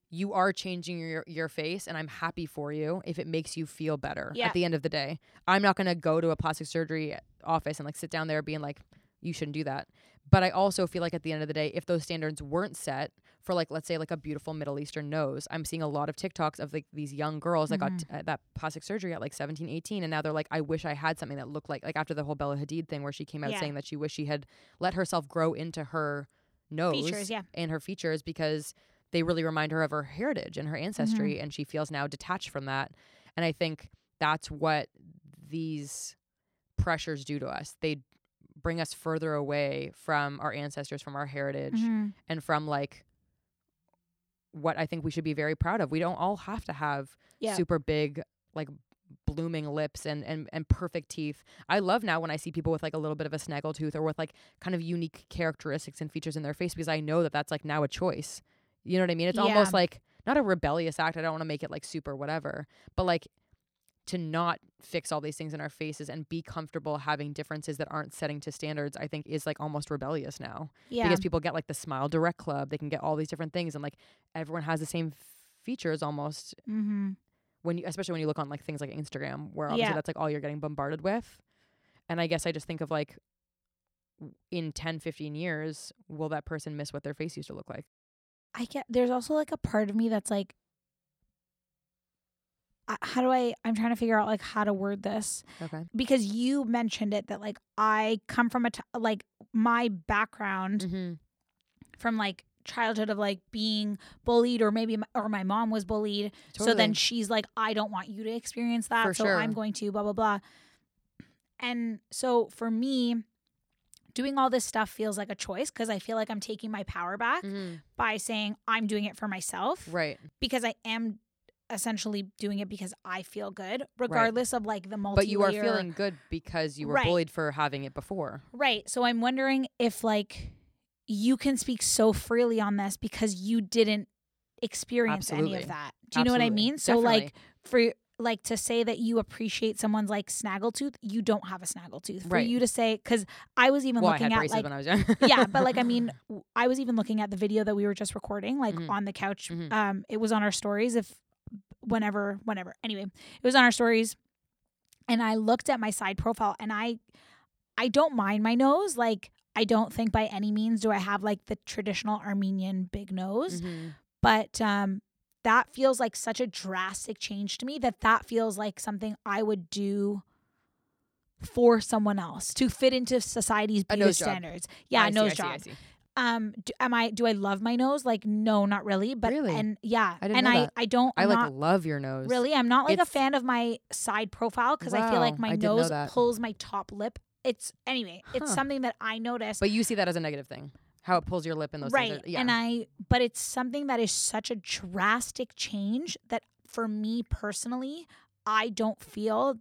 [SPEAKER 1] you are changing your your face and i'm happy for you if it makes you feel better
[SPEAKER 2] Yeah.
[SPEAKER 1] at the end of the day i'm not going to go to a plastic surgery office and like sit down there being like you shouldn't do that but i also feel like at the end of the day if those standards weren't set for like let's say like a beautiful middle eastern nose i'm seeing a lot of tiktoks of like these young girls that got
[SPEAKER 2] Mhm.
[SPEAKER 1] t- uh, that plastic surgery at like 17 18 and now they're like i wish i had something that looked like like after the whole bella hadid thing where she came out
[SPEAKER 2] Yeah.
[SPEAKER 1] saying that she wished she had let herself grow into her nose
[SPEAKER 2] features yeah
[SPEAKER 1] and her features because they really remind her of her heritage and her
[SPEAKER 2] Mm-hmm.
[SPEAKER 1] ancestry and she feels now detached from that and i think that's what these pressures do to us they bring us further away from our ancestors from our heritage
[SPEAKER 2] Mhm.
[SPEAKER 1] and from like what i think we should be very proud of we don't all have to have
[SPEAKER 2] yeah
[SPEAKER 1] super big like blooming lips and, and and perfect teeth. I love now when I see people with like a little bit of a snaggle tooth or with like kind of unique characteristics and features in their face because I know that that's like now a choice. You know what I mean? It's almost like not a rebellious act. I don't want to make it like super whatever, but like to not fix all these things in our faces and be comfortable having differences that aren't setting to standards, I think is like almost rebellious now
[SPEAKER 2] yeah
[SPEAKER 1] because people get like the Smile Direct Club. They can get all these different things and like everyone has the same features almost
[SPEAKER 2] mm-hmm.
[SPEAKER 1] when you especially when you look on like things like Instagram where obviously
[SPEAKER 2] Yeah.
[SPEAKER 1] that's like all you're getting bombarded with. And I guess I just think of like in 10 15 years will that person miss what their face used to look like?
[SPEAKER 2] I get there's also like a part of me that's like how do I I'm trying to figure out like how to word this
[SPEAKER 1] Okay.
[SPEAKER 2] because you mentioned it that like I come from a t- like my background
[SPEAKER 1] Mm-hmm.
[SPEAKER 2] from like childhood of like being bullied or maybe m or my mom was bullied so then she's like I don't want you to experience that
[SPEAKER 1] For
[SPEAKER 2] so
[SPEAKER 1] sure.
[SPEAKER 2] I'm going to blah blah blah and so for me doing all this stuff feels like a choice because I feel like I'm taking my power back
[SPEAKER 1] mm-hmm.
[SPEAKER 2] by saying I'm doing it for myself
[SPEAKER 1] right.
[SPEAKER 2] because I am essentially doing it because I feel good, regardless of like the multi.
[SPEAKER 1] But you are feeling good because you were
[SPEAKER 2] Right.
[SPEAKER 1] bullied for having it before.
[SPEAKER 2] right. So I'm wondering if like you can speak so freely on this because you didn't experience any of that. Do you know what I mean? So like for like to say that you appreciate someone's like snaggletooth, you don't have a snaggletooth. For
[SPEAKER 1] Right.
[SPEAKER 2] you to say because I was even
[SPEAKER 1] well,
[SPEAKER 2] looking at like
[SPEAKER 1] when I was young. (laughs)
[SPEAKER 2] yeah, but like I mean, I was even looking at the video that we were just recording, like
[SPEAKER 1] Mhm.
[SPEAKER 2] on the couch.
[SPEAKER 1] Mhm.
[SPEAKER 2] Um, it was on our stories. If whenever, whenever. Anyway, it was on our stories, and I looked at my side profile, and I, I don't mind my nose. Like I don't think by any means do I have like the traditional Armenian big nose,
[SPEAKER 1] Mhm.
[SPEAKER 2] but um, that feels like such a drastic change to me that that feels like something I would do. For someone else to fit into society's beauty standards, yeah,
[SPEAKER 1] I
[SPEAKER 2] a
[SPEAKER 1] see,
[SPEAKER 2] nose
[SPEAKER 1] I see, I
[SPEAKER 2] job
[SPEAKER 1] see.
[SPEAKER 2] Um, do, am I? Do I love my nose? Like, no, not really. But
[SPEAKER 1] Really?
[SPEAKER 2] and yeah,
[SPEAKER 1] I
[SPEAKER 2] and I. I don't.
[SPEAKER 1] I like
[SPEAKER 2] not,
[SPEAKER 1] love your nose.
[SPEAKER 2] really. I'm not like a fan of my side profile because I feel like my nose pulls my top lip. It's anyway. It's
[SPEAKER 1] Huh.
[SPEAKER 2] something that I notice.
[SPEAKER 1] But you see that as a negative thing. How it pulls your lip and those
[SPEAKER 2] right
[SPEAKER 1] things. Are, yeah.
[SPEAKER 2] and i but it's something that is such a drastic change that for me personally i don't feel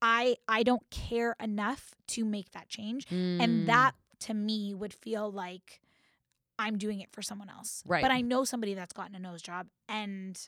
[SPEAKER 2] i i don't care enough to make that change
[SPEAKER 1] Mm,
[SPEAKER 2] and that to me would feel like i'm doing it for someone else
[SPEAKER 1] Right.
[SPEAKER 2] but i know somebody that's gotten a nose job and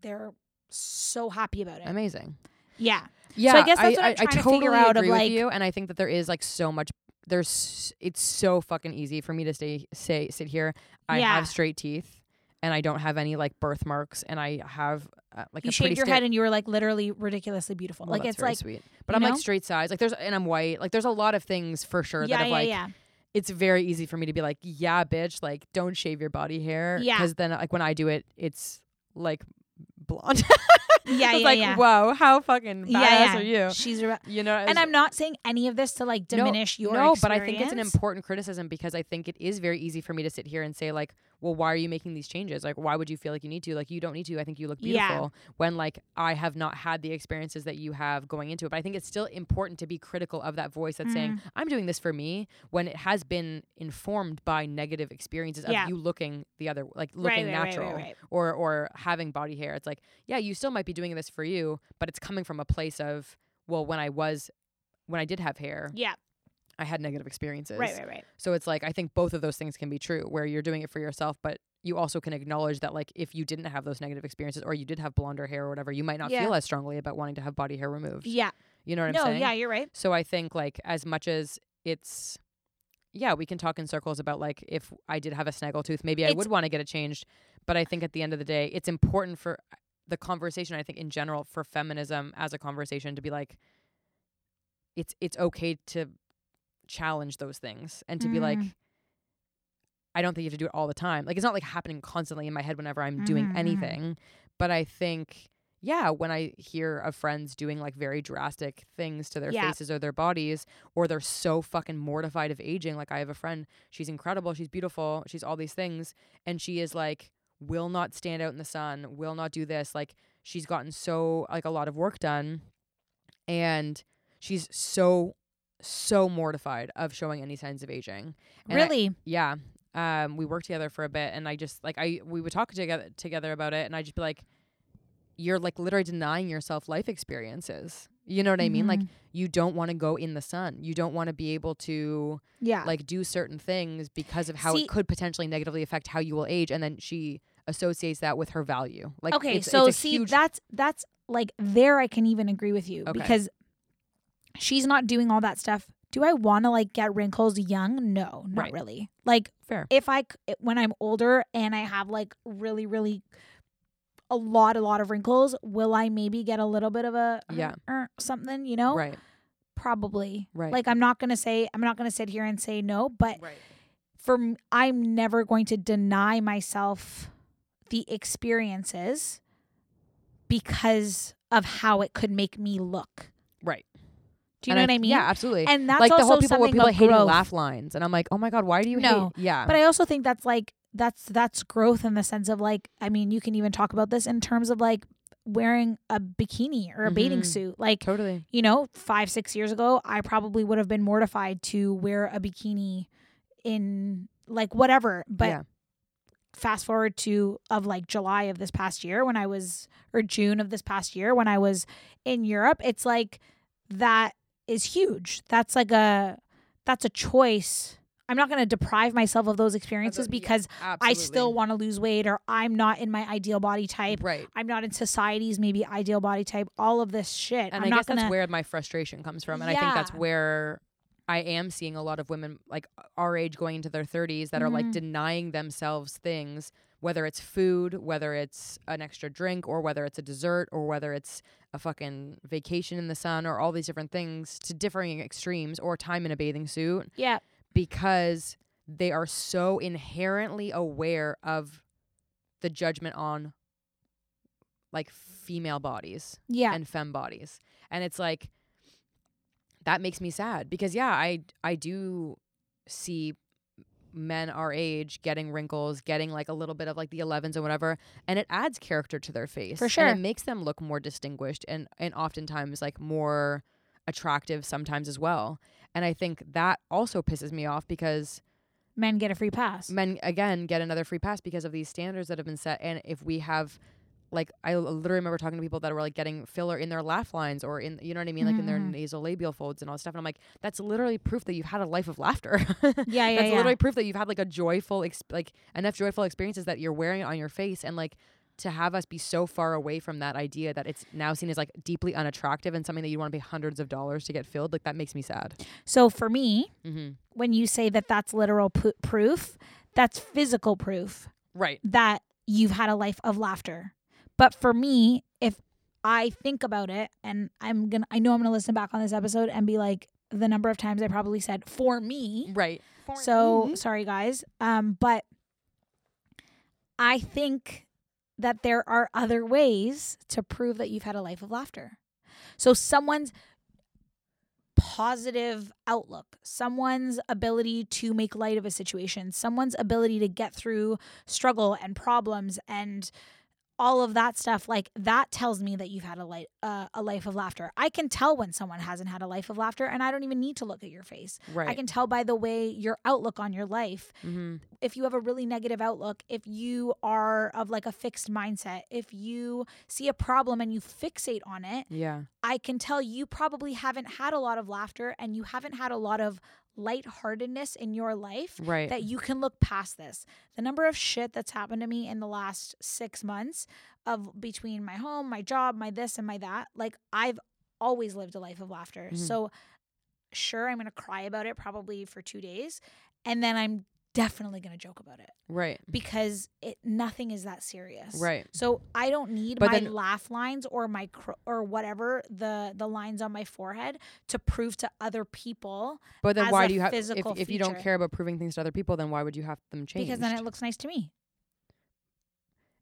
[SPEAKER 2] they're so happy about it
[SPEAKER 1] amazing.
[SPEAKER 2] yeah
[SPEAKER 1] Yeah, So
[SPEAKER 2] I guess that's what I'm
[SPEAKER 1] I,
[SPEAKER 2] trying to
[SPEAKER 1] totally
[SPEAKER 2] figure out of,
[SPEAKER 1] agree with
[SPEAKER 2] like-
[SPEAKER 1] you, and I think that there is like so much. There's it's so fucking easy for me to stay say sit here. I
[SPEAKER 2] Yeah.
[SPEAKER 1] have straight teeth, and I don't have any like birthmarks, and I have uh, like
[SPEAKER 2] you
[SPEAKER 1] a
[SPEAKER 2] shaved your
[SPEAKER 1] sta-
[SPEAKER 2] head and you were like literally ridiculously beautiful
[SPEAKER 1] Well,
[SPEAKER 2] like it's like
[SPEAKER 1] sweet, but I'm
[SPEAKER 2] know?
[SPEAKER 1] like straight size. Like there's and I'm white. Like there's a lot of things for sure
[SPEAKER 2] yeah
[SPEAKER 1] that have
[SPEAKER 2] yeah
[SPEAKER 1] like
[SPEAKER 2] yeah
[SPEAKER 1] it's very easy for me to be like, yeah, bitch, like don't shave your body hair.
[SPEAKER 2] Yeah.
[SPEAKER 1] Because then like when I do it, it's like blonde. (laughs)
[SPEAKER 2] Yeah, yeah,
[SPEAKER 1] like,
[SPEAKER 2] yeah.
[SPEAKER 1] wow, how fucking badass
[SPEAKER 2] yeah, yeah.
[SPEAKER 1] are you?
[SPEAKER 2] She's a,
[SPEAKER 1] You know,
[SPEAKER 2] and I'm not saying any of this to like
[SPEAKER 1] No,
[SPEAKER 2] diminish your
[SPEAKER 1] no, but I think it's an important criticism because I think it is very easy for me to sit here and say like, well, why are you making these changes? Like, why would you feel like you need to? Like, you don't need to. I think you look
[SPEAKER 2] Yeah.
[SPEAKER 1] beautiful. When like I have not had the experiences that you have going into it, but I think it's still important to be critical of that voice that's saying
[SPEAKER 2] Mm.
[SPEAKER 1] I'm doing this for me when it has been informed by negative experiences of
[SPEAKER 2] Yeah.
[SPEAKER 1] you looking the other like looking
[SPEAKER 2] right, right,
[SPEAKER 1] natural
[SPEAKER 2] right.
[SPEAKER 1] or or having body hair. It's like yeah, you still might be doing this for you, but it's coming from a place of well, when I was when I did have hair,
[SPEAKER 2] Yeah,
[SPEAKER 1] I had negative experiences.
[SPEAKER 2] right, right, right.
[SPEAKER 1] So it's like I think both of those things can be true where you're doing it for yourself, but you also can acknowledge that like if you didn't have those negative experiences or you did have blonder hair or whatever, you might not
[SPEAKER 2] Yeah.
[SPEAKER 1] feel as strongly about wanting to have body hair removed.
[SPEAKER 2] Yeah,
[SPEAKER 1] You know what
[SPEAKER 2] no,
[SPEAKER 1] I'm saying?
[SPEAKER 2] yeah, you're right.
[SPEAKER 1] So I think like as much as it's yeah, we can talk in circles about like if I did have a snaggle tooth, maybe I would want to get it changed. But I think at the end of the day, it's important for uh, the conversation, I think in general, for feminism as a conversation to be like it's it's okay to challenge those things and to be like
[SPEAKER 2] Mm.
[SPEAKER 1] I don't think you have to do it all the time. Like it's not like happening constantly in my head whenever I'm doing
[SPEAKER 2] Mhm, mhm.
[SPEAKER 1] anything. But I think yeah, when I hear of friends doing like very drastic things to their
[SPEAKER 2] Yeah.
[SPEAKER 1] faces or their bodies, or they're so fucking mortified of aging. Like I have a friend, she's incredible, she's beautiful, she's all these things, and she is like will not stand out in the sun, will not do this. Like she's gotten so like a lot of work done, and she's so so mortified of showing any signs of aging. And I-
[SPEAKER 2] really?
[SPEAKER 1] yeah um we worked together for a bit and i just like i we would talk together together about it and i just be like you're like literally denying yourself life experiences you know what i mean like
[SPEAKER 2] Mhm.
[SPEAKER 1] you don't want to go in the sun you don't want to be able to
[SPEAKER 2] yeah,
[SPEAKER 1] like do certain things because of how
[SPEAKER 2] See-
[SPEAKER 1] it could potentially negatively affect how you will age and then she associates that with her value like
[SPEAKER 2] okay.
[SPEAKER 1] it's,
[SPEAKER 2] so
[SPEAKER 1] it's
[SPEAKER 2] see, that's that's like there. I can even agree with you
[SPEAKER 1] Okay.
[SPEAKER 2] because she's not doing all that stuff. Do I want to like get wrinkles young? No, not
[SPEAKER 1] Right.
[SPEAKER 2] really. Like
[SPEAKER 1] fair
[SPEAKER 2] if I when I'm older and I have like really really a lot a lot of wrinkles, will I maybe get a little bit of a
[SPEAKER 1] Yeah.
[SPEAKER 2] er, something, you know?
[SPEAKER 1] right
[SPEAKER 2] Probably.
[SPEAKER 1] right
[SPEAKER 2] Like I'm not going to say I'm not going to sit here and say no, but
[SPEAKER 1] right
[SPEAKER 2] for I'm never going to deny myself the experiences because of how it could make me look.
[SPEAKER 1] right
[SPEAKER 2] Do you
[SPEAKER 1] And
[SPEAKER 2] know what I mean?
[SPEAKER 1] yeah absolutely
[SPEAKER 2] And that's
[SPEAKER 1] like the whole people where people hating
[SPEAKER 2] growth.
[SPEAKER 1] laugh lines and i'm like oh my god why do you
[SPEAKER 2] No,
[SPEAKER 1] hate yeah
[SPEAKER 2] But I also think that's like that's that's growth in the sense of like I mean you can even talk about this in terms of like wearing a bikini or a bathing
[SPEAKER 1] Mhm.
[SPEAKER 2] suit. Like
[SPEAKER 1] totally
[SPEAKER 2] you know, five six years ago, I probably would have been mortified to wear a bikini in like whatever. But
[SPEAKER 1] yeah
[SPEAKER 2] fast forward to of like July of this past year when I was or June of this past year when I was in Europe, it's like that is huge. That's like a that's a choice. I'm not going to deprive myself of those experiences
[SPEAKER 1] yeah,
[SPEAKER 2] because I still want to lose weight or I'm not in my ideal body type.
[SPEAKER 1] right
[SPEAKER 2] I'm not in society's maybe ideal body type. All of this shit.
[SPEAKER 1] and
[SPEAKER 2] I'm
[SPEAKER 1] i
[SPEAKER 2] not
[SPEAKER 1] guess
[SPEAKER 2] gonna
[SPEAKER 1] that's where my frustration comes from and i think that's where i am seeing a lot of women like our age going into their 30s that are like
[SPEAKER 2] Mhm.
[SPEAKER 1] denying themselves things whether it's food whether it's an extra drink or whether it's a dessert or whether it's a fucking vacation in the sun or all these different things to differing extremes or time in a bathing suit
[SPEAKER 2] yeah.
[SPEAKER 1] because they are so inherently aware of the judgment on like female bodies
[SPEAKER 2] Yeah.
[SPEAKER 1] and femme bodies. And it's like that makes me sad because yeah, I I do see men our age getting wrinkles, getting like a little bit of like the 11s and whatever, and it adds character to their face.
[SPEAKER 2] For sure.
[SPEAKER 1] And it makes them look more distinguished and and oftentimes like more attractive sometimes as well. And I think that also pisses me off because
[SPEAKER 2] Men get a free pass.
[SPEAKER 1] men again get another free pass because of these standards that have been set and if we have like I literally remember talking to people that were like getting filler in their laugh lines or in you know what I mean like in their
[SPEAKER 2] Mhm.
[SPEAKER 1] nasal labial folds and all stuff and I'm like that's literally proof that you've had a life of laughter. (laughs)
[SPEAKER 2] yeah, yeah,
[SPEAKER 1] that's
[SPEAKER 2] yeah.
[SPEAKER 1] literally proof that you've had like a joyful ex- like enough joyful experiences that you're wearing it on your face and like to have us be so far away from that idea that it's now seen as like deeply unattractive and something that you want to pay hundreds of dollars to get filled like that makes me sad.
[SPEAKER 2] so for me,
[SPEAKER 1] Mm-hmm.
[SPEAKER 2] when you say that that's literal p- proof, that's physical proof
[SPEAKER 1] Right.
[SPEAKER 2] that you've had a life of laughter. But for me, if I think about it and I'm going to I know I'm going to listen back on this episode and be like the number of times I probably said for me.
[SPEAKER 1] Right.
[SPEAKER 2] So,
[SPEAKER 1] Mhm.
[SPEAKER 2] sorry guys. Um but I think that there are other ways to prove that you've had a life of laughter. So someone's positive outlook, someone's ability to make light of a situation, someone's ability to get through struggle and problems and all of that stuff like that tells me that you've had a light uh, a life of laughter. I can tell when someone hasn't had a life of laughter and I don't even need to look at your face.
[SPEAKER 1] right.
[SPEAKER 2] I can tell by the way your outlook on your life.
[SPEAKER 1] mm-hmm.
[SPEAKER 2] If you have a really negative outlook, if you are of like a fixed mindset, if you see a problem and you fixate on it,
[SPEAKER 1] Yeah.
[SPEAKER 2] I can tell you probably haven't had a lot of laughter and you haven't had a lot of lightheartedness in your life
[SPEAKER 1] Right.
[SPEAKER 2] that you can look past this. The number of shit that's happened to me in the last six months of between my home, my job, my this and my that, like I've always lived a life of laughter.
[SPEAKER 1] Mhm.
[SPEAKER 2] So sure, I'm gonna cry about it probably for two days, and then I'm definitely gonna joke about it
[SPEAKER 1] right.
[SPEAKER 2] because it nothing is that serious.
[SPEAKER 1] Right.
[SPEAKER 2] So I don't need
[SPEAKER 1] But
[SPEAKER 2] my
[SPEAKER 1] then-
[SPEAKER 2] laugh lines or my cr- or whatever the the lines on my forehead to prove to other people
[SPEAKER 1] But then
[SPEAKER 2] as
[SPEAKER 1] why
[SPEAKER 2] a
[SPEAKER 1] do you have if,
[SPEAKER 2] physical
[SPEAKER 1] if you don't care about proving things to other people, then why would you have them changed?
[SPEAKER 2] because then it looks nice to me.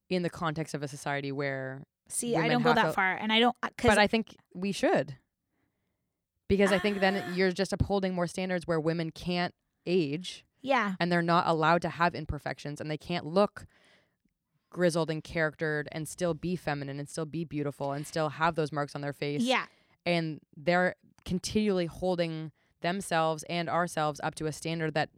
[SPEAKER 1] in the context of a society where
[SPEAKER 2] See, I don't go that
[SPEAKER 1] to-
[SPEAKER 2] far, and I don't because
[SPEAKER 1] but I think we should. Because I think then ah. you're just upholding more standards where women can't age
[SPEAKER 2] yeah,
[SPEAKER 1] and they're not allowed to have imperfections and they can't look grizzled and charactered and still be feminine and still be beautiful and still have those marks on their face.
[SPEAKER 2] yeah,
[SPEAKER 1] And they're continually holding themselves and ourselves up to a standard that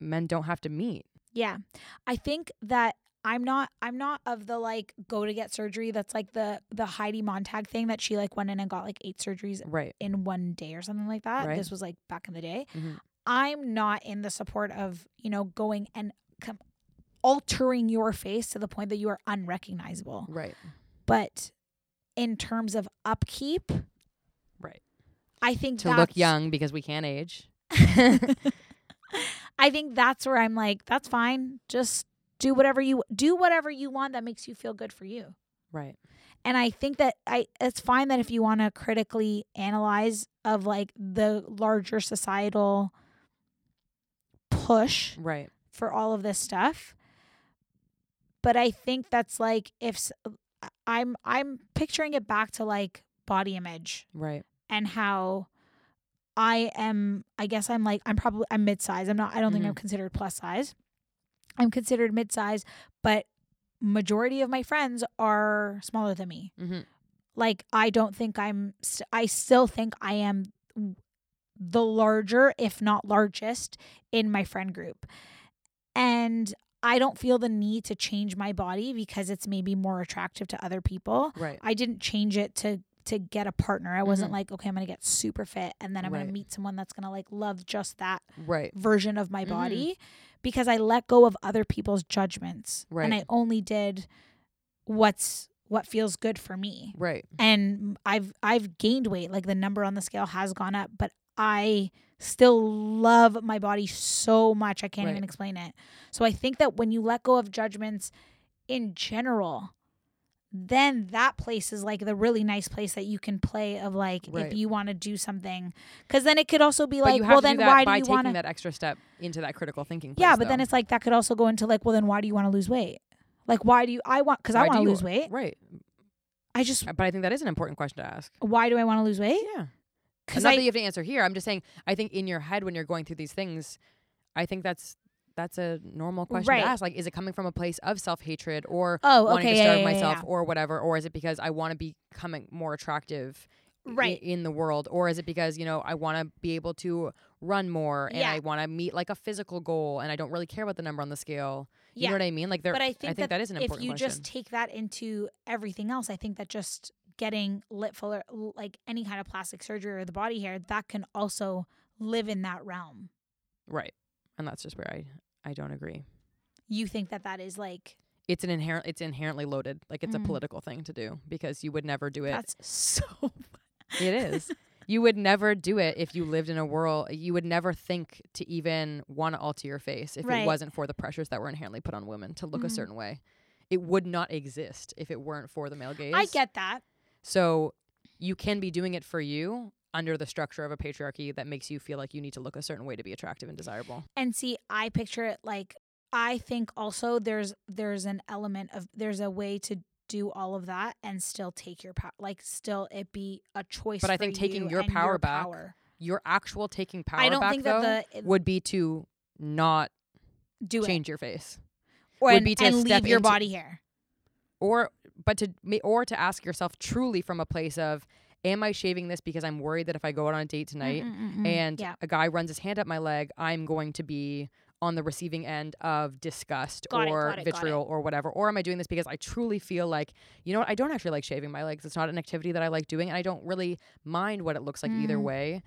[SPEAKER 1] men don't have to meet.
[SPEAKER 2] yeah. I think that I'm not I'm not of the like go to get surgery. That's like the the Heidi Montag thing that she like went in and got like eight surgeries
[SPEAKER 1] Right.
[SPEAKER 2] in one day or something like that.
[SPEAKER 1] Right.
[SPEAKER 2] This was like back in the day.
[SPEAKER 1] Mhm.
[SPEAKER 2] I'm not in the support of, you know, going and com- altering your face to the point that you are unrecognizable.
[SPEAKER 1] Right.
[SPEAKER 2] But in terms of upkeep,
[SPEAKER 1] Right.
[SPEAKER 2] I think
[SPEAKER 1] To look young because we can't age. (laughs)
[SPEAKER 2] I think that's where I'm like, that's fine. Just do whatever you do whatever you want that makes you feel good for you.
[SPEAKER 1] Right.
[SPEAKER 2] And I think that I it's fine that if you want to critically analyze of like the larger societal push
[SPEAKER 1] Right.
[SPEAKER 2] for all of this stuff. But I think that's like if i'm I'm picturing it back to like body image
[SPEAKER 1] Right.
[SPEAKER 2] and how I am I guess I'm like I'm probably I'm mid-size. I'm not I don't think I'm considered plus size. I'm considered mid-size, but majority of my friends are smaller than me.
[SPEAKER 1] Mm-hmm.
[SPEAKER 2] Like I don't think I'm st- I still think I am the larger if not largest in my friend group. And I don't feel the need to change my body because it's maybe more attractive to other people.
[SPEAKER 1] Right.
[SPEAKER 2] I didn't change it to to get a partner. I wasn't
[SPEAKER 1] Mhm.
[SPEAKER 2] like, okay, I'm gonna get super fit and then I'm
[SPEAKER 1] Right.
[SPEAKER 2] gonna meet someone that's gonna like love just that
[SPEAKER 1] Right.
[SPEAKER 2] version of my
[SPEAKER 1] Mhm.
[SPEAKER 2] body because I let go of other people's judgments.
[SPEAKER 1] Right.
[SPEAKER 2] And I only did what's what feels good for me.
[SPEAKER 1] Right.
[SPEAKER 2] And I've I've gained weight. Like the number on the scale has gone up, but I still love my body so much I can't
[SPEAKER 1] Right.
[SPEAKER 2] even explain it. So I think that when you let go of judgments in general, then that place is like the really nice place that you can play of like
[SPEAKER 1] Right.
[SPEAKER 2] if you want to do something because then it could also be like well then
[SPEAKER 1] do
[SPEAKER 2] why do you want to
[SPEAKER 1] that extra step into that critical thinking.
[SPEAKER 2] yeah
[SPEAKER 1] place,
[SPEAKER 2] but then it's like that could also go into like well then why do you want to lose weight like why do you i want because i want to lose weight
[SPEAKER 1] Right.
[SPEAKER 2] i just
[SPEAKER 1] But I think that is an important question to ask.
[SPEAKER 2] why do i want to lose weight
[SPEAKER 1] Yeah.
[SPEAKER 2] Because
[SPEAKER 1] Not
[SPEAKER 2] i
[SPEAKER 1] that you have to answer here. I'm just saying. I think in your head when you're going through these things, I think that's that's a normal question
[SPEAKER 2] Right.
[SPEAKER 1] to ask. Like, is it coming from a place of self hatred or
[SPEAKER 2] Oh,
[SPEAKER 1] wanting
[SPEAKER 2] okay.
[SPEAKER 1] to starve
[SPEAKER 2] yeah, yeah,
[SPEAKER 1] myself
[SPEAKER 2] yeah.
[SPEAKER 1] or whatever, or is it because I want to be becoming more attractive? i-
[SPEAKER 2] Right.
[SPEAKER 1] in the world or is it because you know i want to be able to run more and i want to meet like a physical goal and i don't really care about the number on the scale you know what i mean like there
[SPEAKER 2] But I think,
[SPEAKER 1] that,
[SPEAKER 2] that,
[SPEAKER 1] is an
[SPEAKER 2] if
[SPEAKER 1] important
[SPEAKER 2] you
[SPEAKER 1] question
[SPEAKER 2] just take that into everything else, I think that just getting lip filler, like any kind of plastic surgery or the body hair, that can also live in that realm.
[SPEAKER 1] right and that's just where i i don't agree
[SPEAKER 2] You think that that is like
[SPEAKER 1] it's an inherent it's inherently loaded like it's
[SPEAKER 2] Mm.
[SPEAKER 1] a political thing to do because you would never do it
[SPEAKER 2] that's so. (laughs)
[SPEAKER 1] It is. you would never do it if you lived in a world. You would never think to even want to alter your face if
[SPEAKER 2] Right.
[SPEAKER 1] it wasn't for the pressures that were inherently put on women to look a
[SPEAKER 2] Mhm.
[SPEAKER 1] certain way. It would not exist if it weren't for the male gaze.
[SPEAKER 2] I get that.
[SPEAKER 1] So you can be doing it for you under the structure of a patriarchy that makes you feel like you need to look a certain way to be attractive and desirable.
[SPEAKER 2] And see, I picture it like I think also there's there's an element of there's a way to do all of that and still take your power, like still it be a choice.
[SPEAKER 1] But I think taking
[SPEAKER 2] you
[SPEAKER 1] your power back
[SPEAKER 2] power.
[SPEAKER 1] Your actual taking power
[SPEAKER 2] I don't
[SPEAKER 1] back
[SPEAKER 2] think
[SPEAKER 1] though
[SPEAKER 2] that the
[SPEAKER 1] would be to not
[SPEAKER 2] do it
[SPEAKER 1] change your face.
[SPEAKER 2] or
[SPEAKER 1] would
[SPEAKER 2] and,
[SPEAKER 1] be to
[SPEAKER 2] and leave your body hair.
[SPEAKER 1] or but to or to ask yourself truly from a place of am i shaving this because i'm worried that if i go out on a date tonight
[SPEAKER 2] Mm-mm-mm-mm.
[SPEAKER 1] and
[SPEAKER 2] yeah,
[SPEAKER 1] a guy runs his hand up my leg i'm going to be on the receiving end of disgust
[SPEAKER 2] Got
[SPEAKER 1] or
[SPEAKER 2] it, it.
[SPEAKER 1] vitriol or whatever or am i doing this because i truly feel like you know what i don't actually like shaving my legs it's not an activity that i like doing and i don't really mind what it looks like either
[SPEAKER 2] Mm.
[SPEAKER 1] way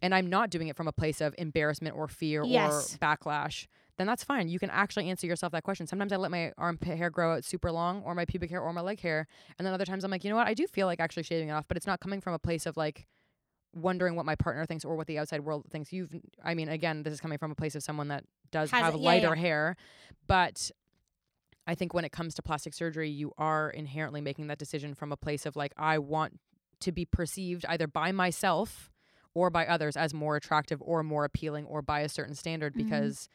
[SPEAKER 1] and i'm not doing it from a place of embarrassment or fear
[SPEAKER 2] Yes.
[SPEAKER 1] or backlash then that's fine. You can actually answer yourself that question. Sometimes I let my armpit hair grow out super long, or my pubic hair, or my leg hair, and then other times I'm like, you know what? I do feel like actually shaving it off, but it's not coming from a place of like wondering what my partner thinks or what the outside world thinks. You've, I mean, again, this is coming from a place of someone that does
[SPEAKER 2] Has
[SPEAKER 1] have
[SPEAKER 2] it- yeah,
[SPEAKER 1] lighter
[SPEAKER 2] yeah.
[SPEAKER 1] hair, but I think when it comes to plastic surgery, you are inherently making that decision from a place of like, I want to be perceived either by myself or by others as more attractive or more appealing or by a certain standard
[SPEAKER 2] Mhm.
[SPEAKER 1] because,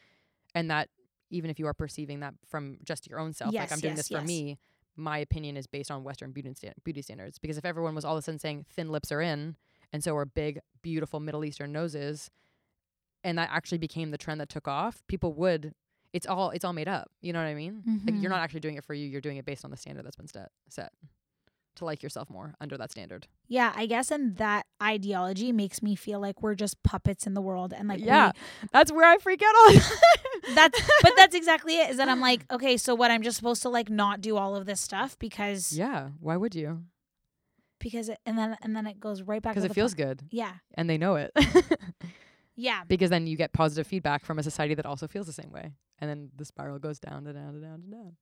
[SPEAKER 1] and that even if you are perceiving that from just your own self, like I'm doing
[SPEAKER 2] yes,
[SPEAKER 1] this for
[SPEAKER 2] yes.
[SPEAKER 1] me, my opinion is based on Western beauty, sta- beauty standards. Because if everyone was all of a sudden saying thin lips are in, and so are big, beautiful Middle Eastern noses, and that actually became the trend that took off, people would. It's all it's all made up. You know what I mean? Like
[SPEAKER 2] Mhm.
[SPEAKER 1] you're not actually doing it for you. You're doing it based on the standard that's been set set to like yourself more under that standard.
[SPEAKER 2] Yeah, I guess, and that ideology makes me feel like we're just puppets in the world, and like we-
[SPEAKER 1] yeah, that's where I freak out all the time.
[SPEAKER 2] that's (laughs) but that's exactly it. Is that I'm like, okay, so what? I'm just supposed to like not do all of this stuff because
[SPEAKER 1] yeah. Why would you?
[SPEAKER 2] because it, and then and then it goes right back
[SPEAKER 1] Because it feels good
[SPEAKER 2] Yeah,
[SPEAKER 1] and they know it. (laughs)
[SPEAKER 2] yeah,
[SPEAKER 1] because then you get positive feedback from a society that also feels the same way, and then the spiral goes down and down and down and down.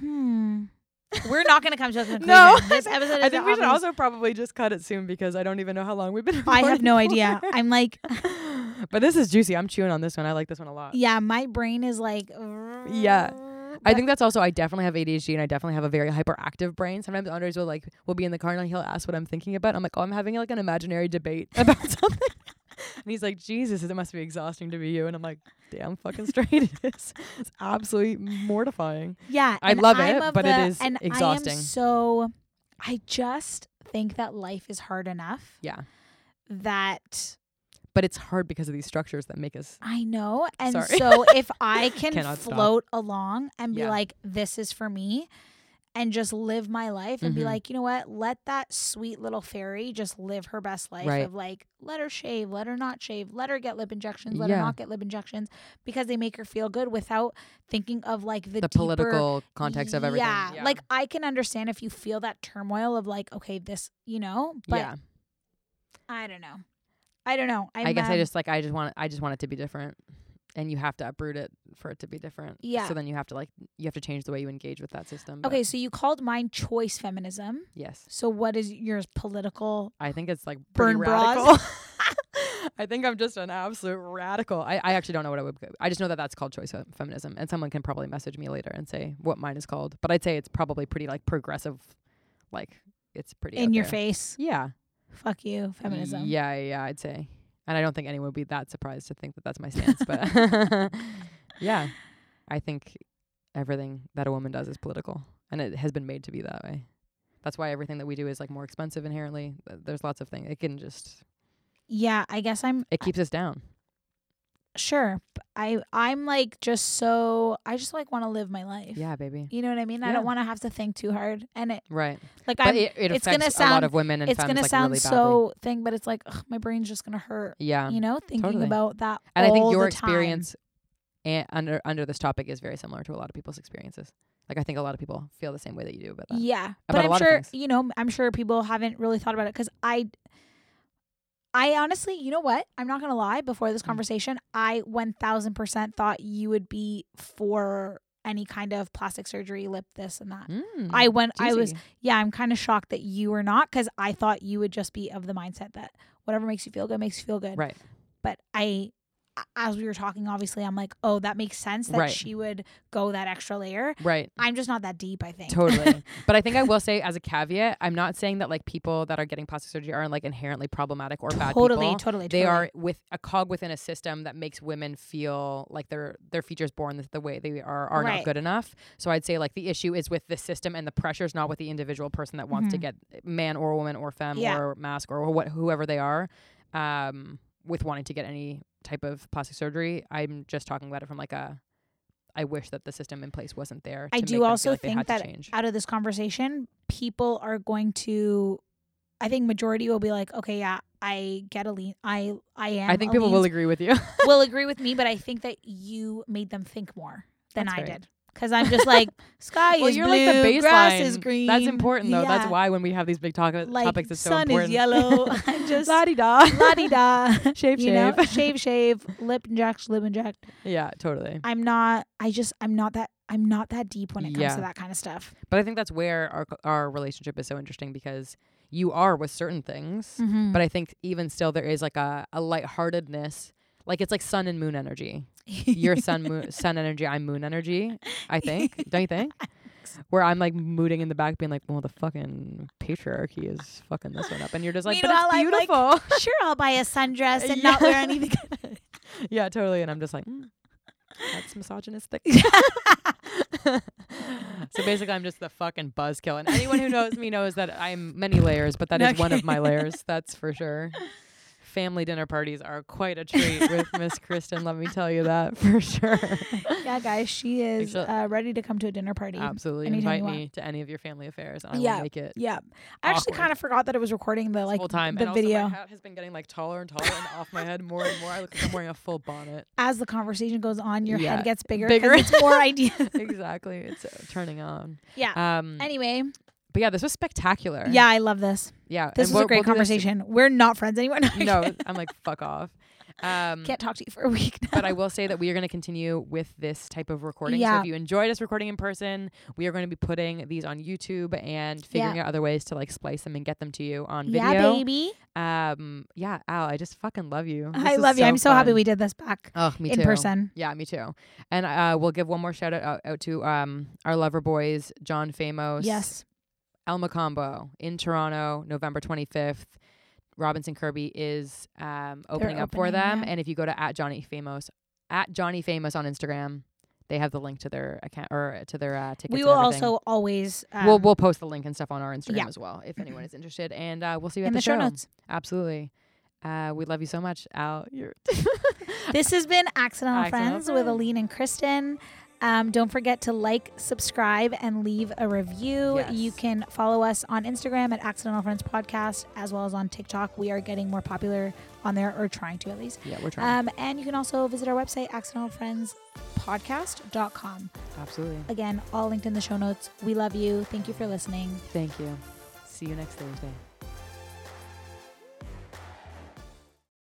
[SPEAKER 2] hmm. We're not going to come to a (laughs) conclusion.
[SPEAKER 1] No,
[SPEAKER 2] this (laughs) episode is
[SPEAKER 1] I think we should also probably just cut it soon because I don't even know how long we've been. (laughs)
[SPEAKER 2] I have no
[SPEAKER 1] for.
[SPEAKER 2] idea. I'm like,
[SPEAKER 1] but this is juicy. I'm chewing on this one. I like this one a lot.
[SPEAKER 2] yeah, my brain is like,
[SPEAKER 1] Yeah. I think that's also I definitely have ADHD and I definitely have a very hyperactive brain. Sometimes Andres will like will be in the car and he'll ask what I'm thinking about. I'm like, oh, I'm having like an imaginary debate about something. And he's like, Jesus, it must be exhausting to be you. And I'm like, damn fucking straight it is. (laughs) It's absolutely mortifying.
[SPEAKER 2] Yeah,
[SPEAKER 1] I love
[SPEAKER 2] I'm
[SPEAKER 1] it, but it
[SPEAKER 2] the-
[SPEAKER 1] is
[SPEAKER 2] and
[SPEAKER 1] exhausting.
[SPEAKER 2] I am so, I just think that life is hard enough
[SPEAKER 1] Yeah.
[SPEAKER 2] that
[SPEAKER 1] But it's hard because of these structures that make us
[SPEAKER 2] I know, and
[SPEAKER 1] Sorry.
[SPEAKER 2] so if I (laughs) can
[SPEAKER 1] Cannot stop.
[SPEAKER 2] float along and be
[SPEAKER 1] Yeah.
[SPEAKER 2] like, this is for me. And just live my life and be
[SPEAKER 1] Mhm.
[SPEAKER 2] like, you know what? Let that sweet little fairy just live her best life
[SPEAKER 1] Right.
[SPEAKER 2] of like, let her shave, let her not shave, let her get lip injections, let her not get lip injections because they make her feel good without thinking of like the,
[SPEAKER 1] the
[SPEAKER 2] deeper-
[SPEAKER 1] political context of everything.
[SPEAKER 2] Yeah. Like I can understand if you feel that turmoil of like, okay, this, you know, but
[SPEAKER 1] yeah.
[SPEAKER 2] I don't know. I don't know. I'm,
[SPEAKER 1] I guess I
[SPEAKER 2] um,
[SPEAKER 1] just like I just want I just want it to be different. And you have to uproot it for it to be different.
[SPEAKER 2] Yeah.
[SPEAKER 1] So then you have to like you have to change the way you engage with that system.
[SPEAKER 2] Okay, so you called mine choice feminism.
[SPEAKER 1] Yes.
[SPEAKER 2] So what is yours political?
[SPEAKER 1] I think it's like pretty
[SPEAKER 2] Burn
[SPEAKER 1] radical. (laughs) (laughs) I think I'm just an absolute radical. I, I actually don't know what I would. I just know that that's called choice fe- feminism, and someone can probably message me later and say what mine is called. But I'd say it's probably pretty like progressive, like it's pretty
[SPEAKER 2] In your
[SPEAKER 1] there.
[SPEAKER 2] face.
[SPEAKER 1] Yeah,
[SPEAKER 2] Fuck you, feminism.
[SPEAKER 1] Yeah, yeah, I'd say, and I don't think anyone would be that surprised to think that that's my stance. but (laughs) yeah, I think everything that a woman does is political, and it has been made to be that way. That's why everything that we do is like more expensive inherently. There's lots of things. It can just
[SPEAKER 2] Yeah, I guess I'm
[SPEAKER 1] it keeps us down.
[SPEAKER 2] Sure. I I'm like just so I just like want to live my life.
[SPEAKER 1] Yeah, baby.
[SPEAKER 2] You know what I mean?
[SPEAKER 1] yeah.
[SPEAKER 2] I don't want to have to think too hard. And it
[SPEAKER 1] Right.
[SPEAKER 2] like I'm
[SPEAKER 1] it, it
[SPEAKER 2] it's
[SPEAKER 1] affects
[SPEAKER 2] gonna sound a
[SPEAKER 1] lot of women and
[SPEAKER 2] it's gonna
[SPEAKER 1] like
[SPEAKER 2] sound
[SPEAKER 1] really
[SPEAKER 2] so thing, but it's like ugh, my brain's just gonna hurt.
[SPEAKER 1] yeah.
[SPEAKER 2] You know, thinking
[SPEAKER 1] totally.
[SPEAKER 2] about that.
[SPEAKER 1] and I think your experience and under under this topic is very similar to a lot of people's experiences. Like I think a lot of people feel the same way that you do about that.
[SPEAKER 2] Yeah,
[SPEAKER 1] About
[SPEAKER 2] but I'm sure you know. I'm sure people haven't really thought about it because I, I honestly, you know what? I'm not gonna lie. Before this
[SPEAKER 1] Mm.
[SPEAKER 2] conversation, I 1,000 percent thought you would be for any kind of plastic surgery, lip this and that.
[SPEAKER 1] Mm,
[SPEAKER 2] I went. I was. Yeah, I'm kind of shocked that you were not because I thought you would just be of the mindset that whatever makes you feel good makes you feel good.
[SPEAKER 1] right.
[SPEAKER 2] But I, as we were talking, obviously, I'm like, oh, that makes sense that
[SPEAKER 1] Right.
[SPEAKER 2] she would go that extra layer.
[SPEAKER 1] Right.
[SPEAKER 2] I'm just not that deep. I think.
[SPEAKER 1] Totally. (laughs) but I think I will say as a caveat, I'm not saying that like people that are getting plastic surgery aren't like inherently problematic or bad
[SPEAKER 2] totally,
[SPEAKER 1] people.
[SPEAKER 2] totally,
[SPEAKER 1] They are with a cog within a system that makes women feel like their their features born the, the way they are are
[SPEAKER 2] Right.
[SPEAKER 1] not good enough. So I'd say like the issue is with the system and the pressures, not with the individual person that wants to
[SPEAKER 2] Mhm.
[SPEAKER 1] get man or woman or femme
[SPEAKER 2] Yeah.
[SPEAKER 1] or mask or what whoever they are, um, with wanting to get any type of plastic surgery. I'm just talking about it from like a. I wish that the system in place wasn't there.
[SPEAKER 2] I do
[SPEAKER 1] make them feel
[SPEAKER 2] also
[SPEAKER 1] like
[SPEAKER 2] think that out of this conversation, people are going to. I think majority will be like, okay, yeah, I get a lean. I I am.
[SPEAKER 1] I think people will agree with you. (laughs)
[SPEAKER 2] will (laughs) agree with me, but I think that you made them think more than
[SPEAKER 1] That's
[SPEAKER 2] I
[SPEAKER 1] fair.
[SPEAKER 2] did. Because I'm just like, (laughs) sky
[SPEAKER 1] well,
[SPEAKER 2] is
[SPEAKER 1] you're
[SPEAKER 2] blue,
[SPEAKER 1] like the baseline.
[SPEAKER 2] grass is green.
[SPEAKER 1] That's important though. That's why when we have these big talk-
[SPEAKER 2] like
[SPEAKER 1] topics, it's so
[SPEAKER 2] sun
[SPEAKER 1] important.
[SPEAKER 2] is yellow. (laughs) (laughs) I'm just
[SPEAKER 1] La di da.
[SPEAKER 2] la di da.
[SPEAKER 1] Shave,
[SPEAKER 2] You know,
[SPEAKER 1] shave.
[SPEAKER 2] shave, shave, lip inject, lip inject.
[SPEAKER 1] Yeah, totally.
[SPEAKER 2] I'm not. I just. I'm not that. I'm not that deep when it comes
[SPEAKER 1] Yeah.
[SPEAKER 2] to that kind of stuff.
[SPEAKER 1] But I think that's where our our relationship is so interesting because you are with certain things,
[SPEAKER 2] Mm-hmm.
[SPEAKER 1] but I think even still there is like a a lightheartedness. Like it's like sun and moon energy. You're (laughs) sun moon, sun energy. I'm moon energy. I think. (laughs) Don't you think? Where I'm like mooting in the back, being like, "Well, the fucking patriarchy is fucking this one up," and you're just like, "But
[SPEAKER 2] Meanwhile,
[SPEAKER 1] it's
[SPEAKER 2] I'm like,
[SPEAKER 1] beautiful." (laughs)
[SPEAKER 2] sure, I'll buy a sundress and not wear anything.
[SPEAKER 1] yeah, totally. And I'm just like, mm, that's misogynistic. so basically, I'm just the fucking buzzkill. And anyone who knows me knows that I'm many layers, but that is one of my layers. That's for sure. Family dinner parties are quite a treat with Miss (laughs) Kristen. Let me tell you that for sure.
[SPEAKER 2] yeah, guys, she is uh, ready to come to a dinner party.
[SPEAKER 1] Absolutely, invite me to any of your family affairs. and I
[SPEAKER 2] Yeah.
[SPEAKER 1] will make it
[SPEAKER 2] Yeah, I actually kind of forgot that it was recording the like
[SPEAKER 1] full time.
[SPEAKER 2] the
[SPEAKER 1] and also
[SPEAKER 2] video
[SPEAKER 1] my hat has been getting like taller and taller and off my head more and more. I look like I'm wearing a full bonnet. (laughs)
[SPEAKER 2] as the conversation goes on. Your
[SPEAKER 1] Yeah,
[SPEAKER 2] head gets bigger
[SPEAKER 1] bigger.
[SPEAKER 2] it's more (laughs) ideas.
[SPEAKER 1] exactly, it's uh, turning on.
[SPEAKER 2] yeah.
[SPEAKER 1] Um,
[SPEAKER 2] Anyway,
[SPEAKER 1] but yeah, this was spectacular.
[SPEAKER 2] yeah, I love this.
[SPEAKER 1] yeah.
[SPEAKER 2] This
[SPEAKER 1] and
[SPEAKER 2] was a great
[SPEAKER 1] we'll
[SPEAKER 2] conversation. We're not friends anymore. (laughs)
[SPEAKER 1] no, (laughs) I'm like fuck off. Um,
[SPEAKER 2] can't talk to you for a week now.
[SPEAKER 1] but I (laughs) will say that we are going to continue with this type of recording.
[SPEAKER 2] Yeah.
[SPEAKER 1] So if you enjoyed us recording in person, we are going to be putting these on YouTube and figuring out other ways to like splice them and get them to you on video.
[SPEAKER 2] yeah, baby.
[SPEAKER 1] Um, yeah, Al, I just fucking love you. This
[SPEAKER 2] I love you. I'm so happy we did this back
[SPEAKER 1] Oh, me
[SPEAKER 2] in
[SPEAKER 1] too.
[SPEAKER 2] person.
[SPEAKER 1] Yeah, me too. And uh, we'll give one more shout out, out, out to um our lover boys, John Famos,
[SPEAKER 2] Yes.
[SPEAKER 1] El Mocambo in Toronto, November 25th. Robinson Kirby is um, opening up for them.
[SPEAKER 2] yeah.
[SPEAKER 1] And if you go to at Johnny Famous, at Johnny Famous on Instagram, they have the link to their account or to their uh, tickets.
[SPEAKER 2] We will also always um,
[SPEAKER 1] we'll we'll post the link and stuff on our Instagram
[SPEAKER 2] yeah.
[SPEAKER 1] as well if anyone is interested. And uh, we'll see you at
[SPEAKER 2] in
[SPEAKER 1] the,
[SPEAKER 2] the show notes.
[SPEAKER 1] Absolutely. Uh, we love you so much, Al. You're
[SPEAKER 2] This has been Accidental,
[SPEAKER 1] Accidental
[SPEAKER 2] Friends, with
[SPEAKER 1] Friends.
[SPEAKER 2] Aline and Kristen. Um, don't forget to like, subscribe, and leave a review.
[SPEAKER 1] Yes.
[SPEAKER 2] You can follow us on Instagram at Accidental Friends Podcast, as well as on TikTok. We are getting more popular on there, or trying to at least.
[SPEAKER 1] yeah, we're trying.
[SPEAKER 2] Um, and you can also visit our website, accidentalfriendspodcast.com.
[SPEAKER 1] Absolutely.
[SPEAKER 2] Again, all linked in the show notes. We love you. Thank you for listening.
[SPEAKER 1] Thank you. See you next Thursday.